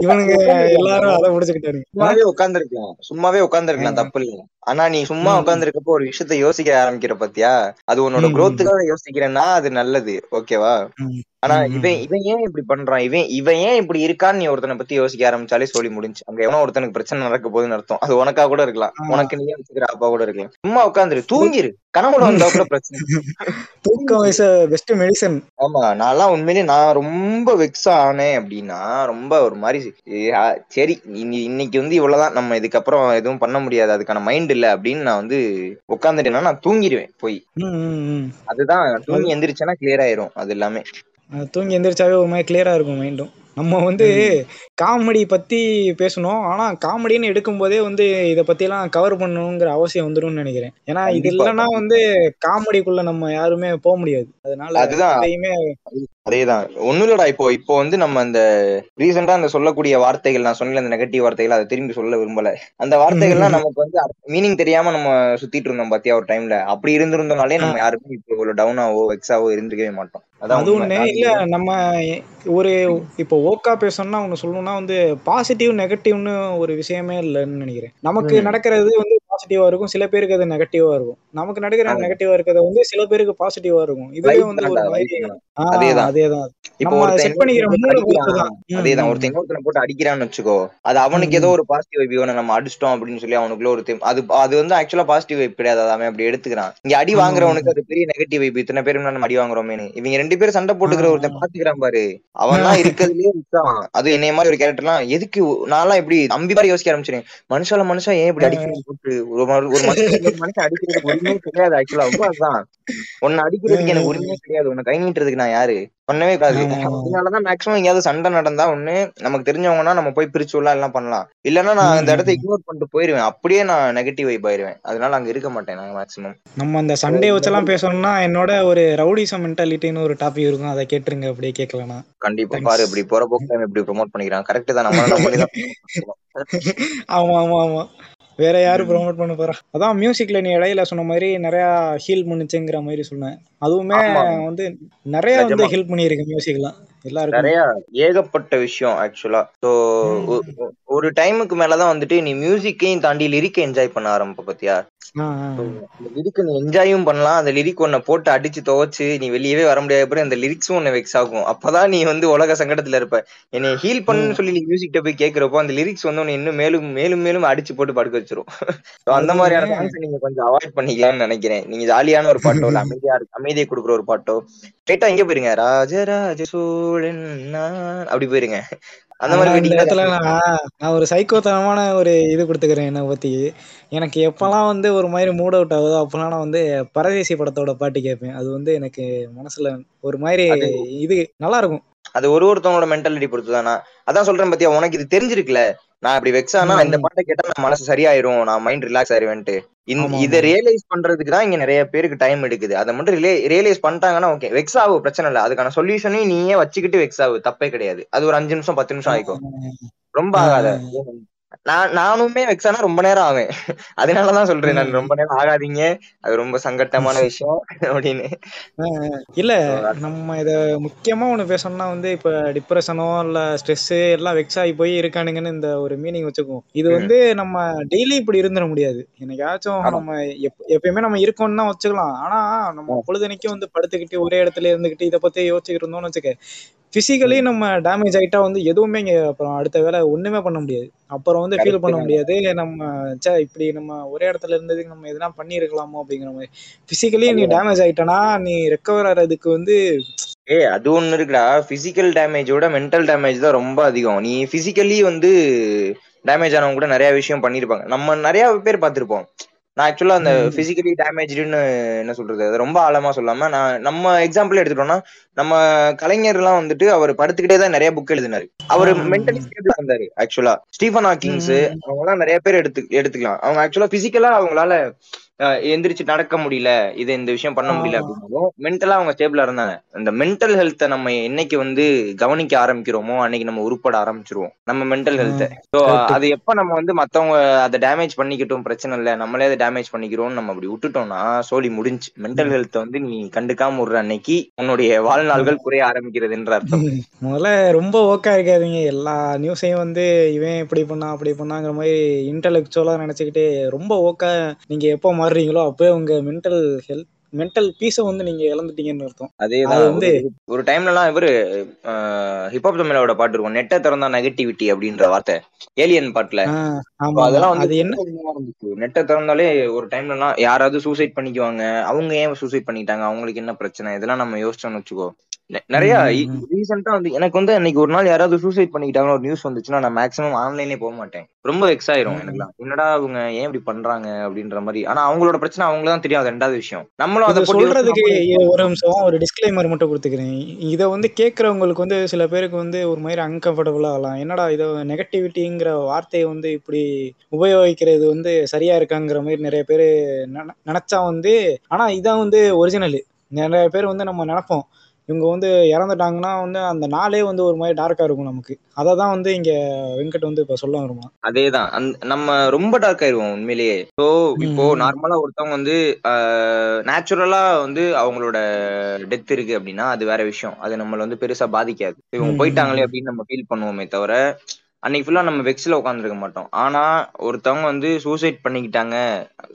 இவனுங்க எல்லாரும் அதை முடிச்சுக்கிட்டாரு. சும்மாவே உட்கார்ந்துருக்கலாம். சும்மாவே உட்கார்ந்துருக்கலாம் ஆ. தப்பு இல்ல. ஆனா நீ சும்மா ம். உட்கார்ந்துருக்கப்போ ஒரு விஷயத்த யோசிக்க ஆரம்பிக்கிற பாத்தியா? அது உன்னோட. குரோத்துக்காக யோசிக்கிறேன்னா அது நல்லது. ஓகேவா. ஆனா. இவன் இவன் ஏன் இப்படி பண்றான்? இவன் இவன் ஏன் இப்படி இருக்கான்னு நீ ஒருத்தனை பத்தி யோசிக்க ஆரம்பிச்சாலே சொல்லி முடிஞ்சு அங்க எவனோ ஒருத்தனுக்கு பிரச்சனை நடக்க போகுதுன்னு அர்த்தம். அது உனக்கா கூட இருக்கலாம். உனக்கு நீயே வச்சுக்கிற அப்பா கூட இருக்கலாம். சும்மா உட்காந்துரு. தூங்கிரு. கனவுல வந்தா கூட பிரச்சனை தூக்கம் இஸ் பெஸ்ட் மெடிசன் ஆமா. நான்லாம் உண்மையிலேயே நான் ரொம்ப வெக்ஸ் ஆனேன் அப்படின்னா ரொம்ப ஒரு மாதிரி சரி இன்னி- இன்னைக்கு வந்து இவ்வளவுதான். நம்ம இதுக்கப்புறம் எதுவும் பண்ண முடியாது. அதுக்கான மைண்ட் இல்ல அப்படின்னு நான் வந்து உட்காந்துட்டேன்னா நான் தூங்கிடுவேன் போய். அதுதான் தூங்கி எந்திரிச்சேன்னா கிளியர் ஆயிரும். அது எல்லாமே. தூங்கி எந்திரிச்சாவே ஒரு மாதிரி கிளியரா இருக்கும் மைண்டும் நம்ம வந்து காமெடி பத்தி பேசணும். ஆனா காமெடின்னு எடுக்கும்போதே வந்து இத பத்தி எல்லாம் கவர் பண்ணணுங்கிற அவசியம் வந்துரும்னு நினைக்கிறேன். ஏன்னா இது இல்லைன்னா வந்து காமெடிக்குள்ள நம்ம யாருமே போக முடியாது. அதனால அதுதான். அதேதான். ஒண்ணும் இல்லடா இப்போ இப்போ வந்து நம்ம அந்த ரீசெண்டா அந்த சொல்லக்கூடிய வார்த்தைகள் நான் சொன்ன அந்த நெகட்டிவ் வார்த்தைகள் அதை திரும்பி சொல்ல விரும்பல. அந்த வார்த்தைகள்லாம் நமக்கு வந்து மீனிங் தெரியாம நம்ம சுத்திட்டு இருந்தோம் பாத்தியா ஒரு டைம்ல அப்படி இருந்திருந்தோம்னாலே நம்ம யாருமே இப்போ இவ்வளவு டவுனாவோ வெக்ஸாவோ இருந்திருக்கவே மாட்டோம். அது. ஒண்ணு. இல்ல நம்ம ஒரு இப்போ ஓக்கா பேசணும்னா ஒண்ணு சொல்லணும்னா வந்து பாசிட்டிவ் நெகட்டிவ்னு ஒரு விஷயமே இல்லைன்னு நினைக்கிறேன். நமக்கு. நடக்கிறது வந்து பாசிட்டிவா இருக்கும் சில பேருக்கு அது நெகட்டிவா இருக்கும். நமக்கு நடக்கிற. நெகட்டிவா இருக்கிறது வந்து சில பேருக்கு பாசிட்டிவா இருக்கும். இதுவே வந்து ஒரு அதேதான். அதேதான். இப்போ. அதேதான். ஒருத்தன் இன்னொருத்தனை போட்டு அடிக்கிறான்னு வச்சுக்கோ அது அவனுக்கு ஏதோ ஒரு பாசிட்டிவ் வைப் நம்ம அடிச்சிட்டோம் அப்படின்னு சொல்லி அவனுக்குள்ள ஒரு அது அது வந்து ஆக்சுவலா பாசிட்டிவ் வைப் கிடையாது. அவன் அப்படி எடுத்துக்கிறான். இங்க அடி வாங்குறவனுக்கு அது பெரிய நெகட்டிவ் வைப் இத்தனை பேர் நம்ம அடி வாங்குறோமேனு இவங்க ரெண்டு பேரும் சண்டை போட்டுக்கிற. ஒருத்தன் பாத்துக்கிறான் பாரு. அவன் தான் இருக்கிறதுலயே அது என்னைய மாதிரி ஒரு கேரக்டர்லாம் எதுக்கு நான்லாம் இப்படி அம்பி மாதிரி யோசிக்க ஆரம்பிச்சிருக்கேன் மனுஷால மனுஷன் ஏன் இப்படி அடிக்கணும் போட்டு ஒரு மனுஷன் அடிக்கிறதுக்கு உரிமையே கிடையாது ஆக்சுவலா ரொம்ப அதுதான். உன்னை அடிக்கிறதுக்கு எனக்கு உரிமையே கிடையாது. உன்னை கை நீட்டுறதுக்கு நான் யாரு? பண்ணவே கூடாது. அதனாலதான் மேக்ஸிமம் எங்கேயாவது சண்டை நடந்தா ஒண்ணு நமக்கு தெரிஞ்சவங்கன்னா நம்ம போய் பிரிச்சு விடலாம் எல்லாம் பண்ணலாம். இல்லைன்னா நான் அந்த இடத்த இக்னோர் பண்ணிட்டு போயிருவேன். அப்படியே நான் நெகட்டிவ் வைப் ஆயிருவேன். அதனால அங்க இருக்க மாட்டேன் நான் மேக்ஸிமம் நம்ம அந்த சண்டே வச்செல்லாம் பேசணும்னா என்னோட ஒரு ரவுடிசம் மென்டாலிட்டின்னு ஒரு டாபிக் இருக்கும். அதை கேட்டுருங்க அப்படியே கேட்கலனா கண்டிப்பா. பாரு இப்படி போற போக்கு இப்படி ப்ரோமோட் பண்ணிக்கிறான். கரெக்ட் தான்? நம்ம ஆமா ஆமா ஆமா. வேற யாரு ம். ப்ரோமோட் பண்ண போறா அதான் மியூசிக்ல நீ இடையில சொன்ன மாதிரி நிறைய ஹீல் பண்ணுச்சுங்கிற மாதிரி சொன்னேன் அதுவுமே. வந்து நிறைய வந்து. ஹெல்ப் பண்ணியிருக்கு மியூசிக்லாம் நிறைய ஏகப்பட்ட விஷயம் ஆக்சுவலா ஸோ ஒரு டைமுக்கு மேலதான் வந்துட்டு நீ மியூசிக்கையும் தாண்டி லிரிக்கை என்ஜாய் பண்ண ஆரம்பிப்ப பாத்தியா? ஆ, ஆ, ஆ. அந்த லிரிக் நீ என்ஜாயும் பண்ணலாம். அந்த லிரிக் உன்னை போட்டு அடிச்சு துவைச்சு நீ வெளியவே வர முடியாத அப்புறம் அந்த லிரிக்ஸும் உன்னை வெக்ஸ் ஆகும். அப்பதான் நீ வந்து உலக சங்கடத்துல இருப்ப. என்னை ஹீல் பண்ணுன்னு சொல்லி நீ மியூசிக் போய் கேக்குறப்போ அந்த லிரிக்ஸ் வந்து உன்னை இன்னும் மேலும் மேலும் மேலும் அடிச்சு போட்டு படுக்க வச்சிரும். அந்த மாதிரியான சாங்ஸ் நீங்க கொஞ்சம் அவாய்ட் பண்ணிக்கலாம்னு நினைக்கிறேன். நீங்க ஜாலியான ஒரு பாட்டோ இல்ல அமைதியா இருக்கு அமைதியை கொடுக்குற ஒரு பாட்டோ. ஸ்ட்ரெயிட்டா எங்க போயிருங்க? ராஜராஜ நான் அப்படி போயிருங்க. அந்த மாதிரி இடத்துல நான் ஒரு சைக்கோத்தனமான ஒரு இது கொடுத்துக்கிறேன் என்னை பத்தி. எனக்கு எப்பெல்லாம் வந்து ஒரு மாதிரி மூட் அவுட் ஆகுதோ அப்பெல்லாம் நான் வந்து பரதேசி படத்தோட பாட்டு கேட்பேன். அது வந்து எனக்கு மனசுல ஒரு மாதிரி இது நல்லா இருக்கும் அது ஒரு ஒருத்தவங்களோட மென்டாலிட்டி பொறுத்து தானா அதான் சொல்றேன் பாத்தியா உனக்கு இது தெரிஞ்சிருக்குல? நான் இப்படி வெக்ஸ் ஆனா ம். இந்த பாட்டை கேட்டா நான் மனசு சரியாயிரும் நான் மைண்ட் ரிலாக்ஸ் ஆயிருவேன்ட்டு. இதை. ரியலைஸ் பண்றதுக்கு தான் இங்க நிறைய பேருக்கு டைம் எடுக்குது. அதை மட்டும் ரியலைஸ் பண்ணிட்டாங்கன்னா ஓகே வெக்ஸ் ஆகும் பிரச்சனை இல்லை. அதுக்கான சொல்யூஷனையும் நீயே வச்சுக்கிட்டு வெக்ஸ் ஆகு. தப்பே கிடையாது. அது ஒரு அஞ்சு நிமிஷம் பத்து நிமிஷம் ஆயிக்கும். ரொம்ப ஆகாத. நான் நானுமே வெக்ஸ் ஆனா ரொம்ப நேரம் ஆவேன். அதனாலதான் சொல்றேன் நான் ரொம்ப நேரம் ஆகாதீங்க. அது ரொம்ப சங்கட்டமான விஷயம் அப்படின்னு. இல்ல நம்ம இத முக்கியமா ஒண்ணு பேசணும்னா வந்து இப்ப டிப்ரெஷனோ இல்ல ஸ்ட்ரெஸ் எல்லாம் வெக்ஸ் ஆகி போய் இருக்கானுங்கன்னு இந்த ஒரு மீனிங் வச்சுக்குவோம். இது. வந்து நம்ம டெய்லி இப்படி இருந்துட முடியாது. என்னைக்காச்சும். நம்ம எப்- எப்பயுமே நம்ம இருக்கோம்னு வச்சுக்கலாம். ஆனா நம்ம பொழுதுனைக்கும் வந்து படுத்துக்கிட்டு ஒரே இடத்துல இருந்துகிட்டு இதை பத்தி யோசிச்சுக்கிட்டு இருந்தோம்னு வச்சுக்க பிசிக்கலி நம்ம டேமேஜ் ஆயிட்டா வந்து எதுவுமே இங்க அப்புறம் அடுத்த வேலை ஒண்ணுமே பண்ண முடியாது. அப்புறம் வந்து ஃபீல் பண்ண. முடியாது. நம்ம ச்சே இப்படி நம்ம ஒரே இடத்துல இருந்ததுக்கு நம்ம எதனா பண்ணியிருக்கலாமோ அப்படிங்கிற மாதிரி. பிசிக்கலி நீ டேமேஜ் ஆயிட்டனா நீ ரெக்கவர் ஆறதுக்கு வந்து ஏய் அது ஒண்ணு இருக்குடா. பிசிக்கல் டேமேஜோட மென்டல் டேமேஜ் தான் ரொம்ப அதிகம். நீ பிசிக்கலி வந்து டேமேஜ் ஆனவங்க கூட நிறைய விஷயம் பண்ணிருப்பாங்க நம்ம நிறைய பேர் பார்த்திருப்போம். நான் ஆக்சுவலா அந்த. பிசிக்கலி டேமேஜ்டுன்னு என்ன சொல்றது அது ரொம்ப ஆழமா சொல்லாம நான் நம்ம எக்ஸாம்பிள் எடுத்துட்டோம்னா நம்ம கலைஞர் எல்லாம் வந்துட்டு அவர் படுத்துக்கிட்டே தான் நிறைய புக் எழுதினாரு அவர். மென்டலி ஸ்டேபிளா இருந்தாரு ஆக்சுவலா ஸ்டீஃபன் ஹாக்கிங்ஸ். அவங்க எல்லாம் நிறைய பேர் எடுத்து எடுத்துக்கலாம் அவங்க ஆக்சுவலா பிசிக்கலா அவங்களால எந்திரிச்சு நடக்க முடியல இது இந்த விஷயம் பண்ண முடியல. அப்படின்னாலும் மென்டலா அவங்க ஸ்டேபிளா இருந்தாங்க. இந்த மென்டல் ஹெல்த்தை நம்ம என்னைக்கு வந்து கவனிக்க ஆரம்பிக்கிறோமோ அன்னைக்கு நம்ம உருப்பட ஆரம்பிச்சிருவோம். நம்ம மென்டல் ஹெல்த்தை ஸோ. அது எப்ப நம்ம வந்து மத்தவங்க அதை டேமேஜ் பண்ணிக்கிட்டோம் பிரச்சனை இல்லை நம்மளே அதை டேமேஜ் பண்ணிக்கிறோம் நம்ம அப்படி விட்டுட்டோம்னா சோலி முடிஞ்சு மென்டல் ஹெல்த்தை வந்து நீ கண்டுக்காம விடுற அன்னைக்கு உன்னுடைய வாழ்நாள்கள் குறைய ஆரம்பிக்கிறதுன்ற அர்த்தம். முதல்ல ரொம்ப ஓக்கா இருக்காதீங்க. எல்லா நியூஸையும் வந்து இவன் இப்படி பண்ணா அப்படி பண்ணாங்கிற மாதிரி இன்டலெக்சுவலா நினைச்சுக்கிட்டு ரொம்ப ஓக்கா நீங்க எப்போ மாறுறீங்களோ அப்பவே உங்க மென்டல் ஹெல்த் மென்டல் பீஸை வந்து நீங்க இழந்துட்டீங்கன்னு அர்த்தம். அது வந்து ஒரு- டைம்ல எல்லாம் இவரு ஹிப்ஹாப் தமிழோட பாட்டு இருக்கும். நெட்டை திறந்தா நெகட்டிவிட்டி அப்படின்ற வார்த்தை. ஏலியன் பாட்டுல. அதெல்லாம் வந்து என்ன? இருந்துச்சு. நெட்டை திறந்தாலே ஒரு டைம்ல எல்லாம் யாராவது சூசைட் பண்ணிக்குவாங்க. அவங்க ஏன் சூசைட் பண்ணிட்டாங்க அவங்களுக்கு என்ன பிரச்சனை? இதெல்லாம் நம்ம யோசிச்சோம்னு வச்சுக்கோ. நிறைய. ரீசெண்டா வந்து எனக்கு வந்து அன்னைக்கு ஒரு நாள் யாராவது சூசைட் பண்ணிக்கிட்டாங்கன்னு ஒரு நியூஸ் வந்துச்சுன்னா நான் மேக்ஸிமம் ஆன்லைனே போக மாட்டேன். ரொம்ப வெக்ஸ் ஆயிரும் எனக்குலாம். என்னடா அவங்க ஏன் இப்படி பண்றாங்க அப்படின்ற மாதிரி. ஆனா அவங்களோட பிரச்சனை அவங்களுக்கு தான் தெரியும். அது ரெண்டாவது விஷயம். நம்மளும் அதை சொல்றதுக்கு ஒரு நிமிஷம் ஒரு டிஸ்க்ளைமர் மட்டும் கொடுத்துக்கிறேன். இதை வந்து கேட்கறவங்களுக்கு வந்து சில பேருக்கு வந்து ஒரு மாதிரி அன்கம்ஃபர்டபுளா ஆகலாம். என்னடா இதை நெகட்டிவிட்டிங்கிற வார்த்தையை வந்து இப்படி உபயோகிக்கிறது வந்து சரியா இருக்காங்கிற மாதிரி நிறைய பேர் நினைச்சா வந்து ஆனா இதான் வந்து ஒரிஜினல் நிறைய பேர் வந்து நம்ம நினைப்போம். இவங்க வந்து இறந்துட்டாங்கன்னா வந்து அந்த நாளே வந்து ஒரு மாதிரி டார்க்கா இருக்கும் நமக்கு. அதை தான் வந்து இங்க வெங்கட் வந்து இப்ப சொல்ல வருமா அதேதான். நம்ம ரொம்ப டார்க் ஆயிருவோம் உண்மையிலேயே. ஸோ இப்போ ம். நார்மலா ஒருத்தவங்க வந்து நேச்சுரலா வந்து அவங்களோட டெத் இருக்கு அப்படின்னா அது வேற விஷயம். அது நம்மள வந்து பெருசா பாதிக்காது. இவங்க போயிட்டாங்களே. அப்படின்னு நம்ம ஃபீல் பண்ணுவோமே தவிர அன்னைக்கு ஃபுல்லா நம்ம வெக்ஸ்ல உட்காந்துருக்க மாட்டோம். ஆனா ஒருத்தவங்க வந்து சூசைட் பண்ணிக்கிட்டாங்க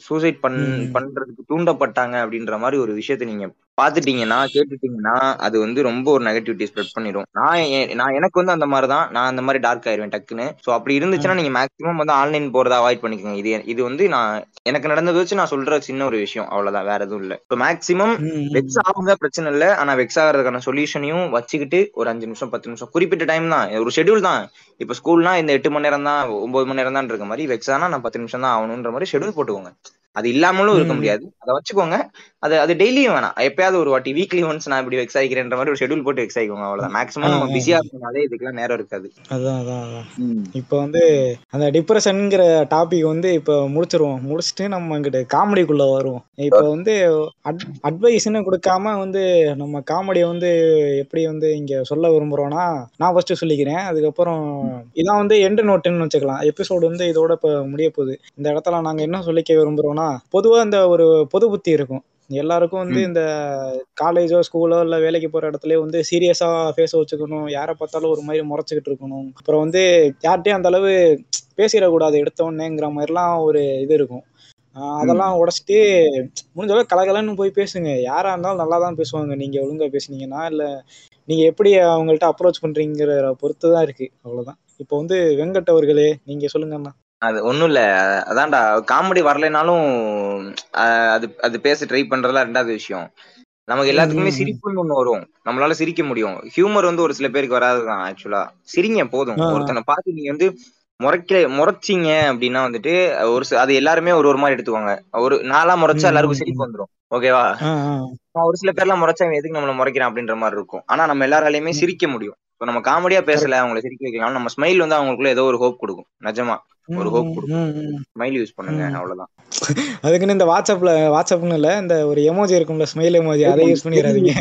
சூசைட் பண். பண்றதுக்கு தூண்டப்பட்டாங்க அப்படின்ற மாதிரி ஒரு விஷயத்த நீங்க பாத்துட்டீங்கன்னா கேட்டுட்டீங்கன்னா அது வந்து ரொம்ப ஒரு நெகட்டிவிட்டி ஸ்ப்ரெட் பண்ணிடும் நான் நான் எனக்கு வந்து அந்த மாதிரி தான் நான் அந்த மாதிரி டார்க் ஆயிருவேன் டக்குன்னு. ஸோ அப்படி இருந்துச்சுன்னா நீங்க மேக்ஸிமம் வந்து ஆன்லைன் போறத அவாய்ட் பண்ணிக்கோங்க. இது இது வந்து நான் எனக்கு நடந்தது வச்சு நான் சொல்ற சின்ன ஒரு விஷயம். அவ்வளவுதான். வேற எதுவும் இல்ல. ஸோ மேக்ஸிமம் வெக்ஸ் ஆகுங்க பிரச்சனை இல்ல. ஆனா வெக்ஸ் ஆகிறதுக்கான சொல்யூஷனையும் வச்சுக்கிட்டு ஒரு அஞ்சு நிமிஷம் பத்து நிமிஷம் குறிப்பிட்ட டைம் தான். ஒரு ஷெட்யூல் தான். இப்ப ஸ்கூல்னா இந்த எட்டு மணி நேரம் தான் ஒன்பது மணி நேரம் தான் இருக்க மாதிரி வெக்ஸ் ஆனா நான் பத்து நிமிஷம் தான் ஆகணுன்ற மாதிரி ஷெட்யூல் போட்டுக்கோங்க. அது இல்லாமலும் இருக்க. முடியாது. அதை வச்சுக்கோங்க. அது அது டெய்லியும் வேணாம். எப்பயாவது ஒரு வாட்டி வீக்லி ஒன்ஸ் நான் இப்படி வெக்ஸ் ஆகிக்கிறேன்ற மாதிரி ஒரு ஷெட்யூல் போட்டு வெக்ஸ் ஆகிக்கோங்க அவ்வளவுதான். மேக்ஸிமம் நம்ம. பிஸியா இருக்கனாலே இதுக்கெல்லாம் நேரம் இருக்காது. அதான் அதான் அதான். இப்போ வந்து அந்த டிப்ரெஷனுங்கிற டாபிக் வந்து இப்போ முடிச்சிருவோம். முடிச்சுட்டு நம்ம இங்கிட்டு காமெடிக்குள்ள வருவோம். இப்போ வந்து அட் அட்வைஸ்னு கொடுக்காம வந்து நம்ம காமெடியை வந்து எப்படி வந்து இங்க சொல்ல விரும்புறோம்னா நான் ஃபர்ஸ்ட் சொல்லிக்கிறேன். அதுக்கப்புறம் இதான் வந்து எண்டு நோட்டுன்னு வச்சுக்கலாம். எபிசோடு வந்து இதோட இப்போ முடிய போகுது. இந்த இடத்துல நாங்க என்ன சொல்லிக்க விரும்புறோம்னா பொதுவா இந்த ஒரு பொது புத்தி இருக்கும். எல்லாருக்கும் வந்து. இந்த காலேஜோ ஸ்கூலோ இல்லை வேலைக்கு போகிற இடத்துல வந்து சீரியஸாக ஃபேஸ் வச்சுக்கணும். யாரை பார்த்தாலும் ஒரு மாதிரி முறைச்சிக்கிட்டு இருக்கணும். அப்புறம் வந்து யார்கிட்டயும் அந்த அளவு பேசிடக்கூடாது எடுத்தோடனேங்கிற மாதிரிலாம் ஒரு இது இருக்கும். அதெல்லாம் உடச்சிட்டு முடிஞ்ச அளவுக்கு கலகலன்னு போய் பேசுங்க. யாரா இருந்தாலும் நல்லா தான் பேசுவாங்க. நீங்க ஒழுங்கா பேசுனீங்கன்னா இல்ல நீங்க எப்படி அவங்கள்ட்ட அப்ரோச் பண்றீங்கிற பொறுத்து தான் இருக்கு. அவ்வளவுதான். இப்போ வந்து வெங்கட் அவர்களே நீங்க சொல்லுங்கண்ணா. அது ஒண்ணும் இல்ல. அதான்டா காமெடி வரலைனாலும் அது அது பேச ட்ரை பண்றதெல்லாம் ரெண்டாவது விஷயம். நமக்கு எல்லாத்துக்குமே. சிரிப்புன்னு ஒண்ணு வரும். நம்மளால சிரிக்க முடியும். ஹியூமர் வந்து ஒரு சில பேருக்கு வராதுதான் ஆக்சுவலா சிரிங்க போதும். ஒருத்தனை பார்த்து நீங்க வந்து முறைக்க முறைச்சிங்க அப்படின்னா வந்துட்டு ஒரு அது எல்லாருமே ஒரு ஒரு மாதிரி எடுத்துக்குவாங்க. ஒரு நாளா முறைச்சா எல்லாருக்கும் சிரிப்பு வந்துரும். ஓகேவா? ஒரு சில பேர்லாம் முறைச்சா எதுக்கு நம்மள முறைக்கிறான் அப்படின்ற மாதிரி இருக்கும். ஆனா நம்ம எல்லாராலையுமே. சிரிக்க முடியும். இப்போ நம்ம காமெடியா பேசல அவங்களை சிரிக்க வைக்கலாம் நம்ம ஸ்மைல் வந்து அவங்களுக்குள்ள ஏதோ ஒரு ஹோப் கொடுக்கும். நிஜமா. ஒரு ஹோப் கொடுக்கும். ஸ்மைல் யூஸ் பண்ணுங்க. அவ்வளவுதான். அதுக்குன்னு இந்த வாட்ஸ்அப்ல வாட்ஸ்அப்னு இல்ல இந்த ஒரு எமோஜி இருக்கும்ல ஸ்மைல் எமோஜி அதை யூஸ் பண்ணிடாதீங்க.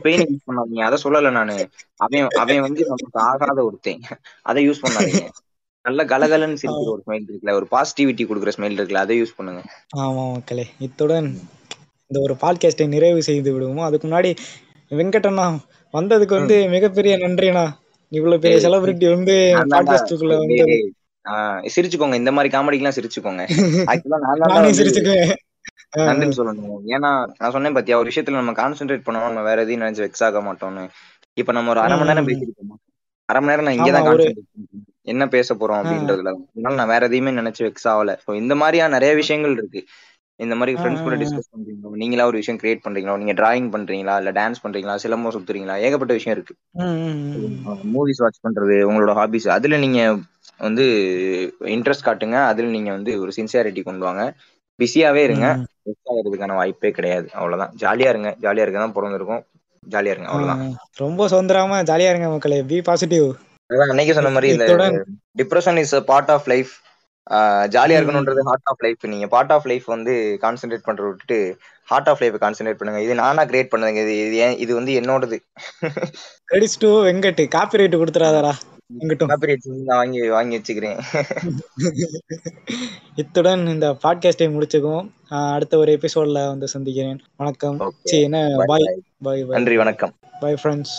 பெயின் யூஸ் பண்ணாதீங்க. அதை சொல்லல நானு. அவன் அவன் வந்து நமக்கு ஆகாத ஒருத்தன். அதை யூஸ் பண்ணாதீங்க. நல்ல கலகலன்னு சிரிக்கிற ஒரு ஸ்மைல் இருக்குல்ல ஒரு பாசிட்டிவிட்டி கொடுக்குற ஸ்மைல் இருக்குல்ல அதை யூஸ் பண்ணுங்க. ஆமா மக்களே. இத்துடன் இந்த ஒரு பாட்காஸ்டை நிறைவு செய்து விடுவோம். அதுக்கு முன்னாடி வெங்கடண்ணா வந்ததுக்கு வந்து மிகப்பெரிய நன்றிண்ணா. இவ்வளவு பெரிய செலிபிரிட்டி வந்து பாட்காஸ்டுக்குள்ள வந்து சிரிச்சுக்கோங்க. இந்த மாதிரி காமெடிக்கெல்லாம் சிரிச்சுக்கோங்க. ஆக்சுவலா சிரிச்சுக்குவேன். நன்றின்னு சொல்லணும். ஏன்னா நான் சொன்னேன் பாத்தியா ஒரு விஷயத்துல நம்ம கான்சென்ட்ரேட் பண்ணோம் நம்ம வேற எதையும் நினைச்சு வெக்ஸ் ஆக மாட்டோம்னு. இப்ப நம்ம ஒரு அரை மணி நேரம். பேசிருக்கோம் அரை மணி நேரம் நான் இங்கதான் கான்சென்ட்ரேட் என்ன பேச போறோம் அப்படின்றதுல அதனால நான் வேற எதையுமே நினைச்சு வெக்ஸ் ஆகல. இந்த மாதிரியா நிறைய விஷயங்கள் இருக்கு. இந்த மாதிரி ஃப்ரெண்ட்ஸ் கூட. டிஸ்கஸ் பண்றீங்களோ? நீங்களா ஒரு விஷயம் கிரியேட் பண்றீங்களோ? நீங்க டிராயிங் பண்றீங்களா? இல்ல டான்ஸ் பண்றீங்களா? சிலம்பம் சுத்துறீங்களா? ஏகப்பட்ட விஷயம் இருக்கு. மூவிஸ் வாட்ச் பண்றது உங்களோட ஹாபிஸ் அதுல நீங்க வந்து இன்ட்ரெஸ்ட் காட்டுங்க. அதுல நீங்க வந்து ஒரு சின்சியாரிட்டி கொண்டு வாங்க. பிஸியாவே இருங்க. ம். வெக்ஸ் ஆகிறதுக்கான வாய்ப்பே கிடையாது. அவ்வளவுதான். ஜாலியா இருங்க. ஜாலியா இருக்க தான் பிறந்திருக்கும். ஜாலியா இருங்க. அவ்வளவுதான். ரொம்ப சுதந்திரமா ஜாலியா இருங்க மக்களே. பி பாசிட்டிவ் அதான் அன்னைக்கு சொன்ன மாதிரி இந்த depression is part of life ஜாலியா. இருக்கணும்ன்றது ஹார்ட் ஆஃப் லைஃப் நீங்க பார்ட் ஆஃப் லைஃப் வந்து கான்சென்ட்ரேட் பண்றத விட்டுட்டு ஹார்ட் ஆஃப் லைஃப் கான்சென்ட்ரேட் பண்ணுங்க. இது நானா கிரியேட் பண்ணதுங்க. இது இது வந்து என்னோடது. கிரெடிட்ஸ் டு வெங்கட் காப்பிரைட் கொடுத்துறாதடா. காப்பிரைட் நான் வாங்கி வாங்கி வச்சுக்கிறேன். இத்துடன் இந்த பாட்காஸ்டை முடிச்சுக்குவோம். அடுத்த ஒரு எபிசோட்ல வந்து சந்திக்கிறேன். வணக்கம். சரி என்ன. பாய் பாய் நன்றி வணக்கம். Bye friends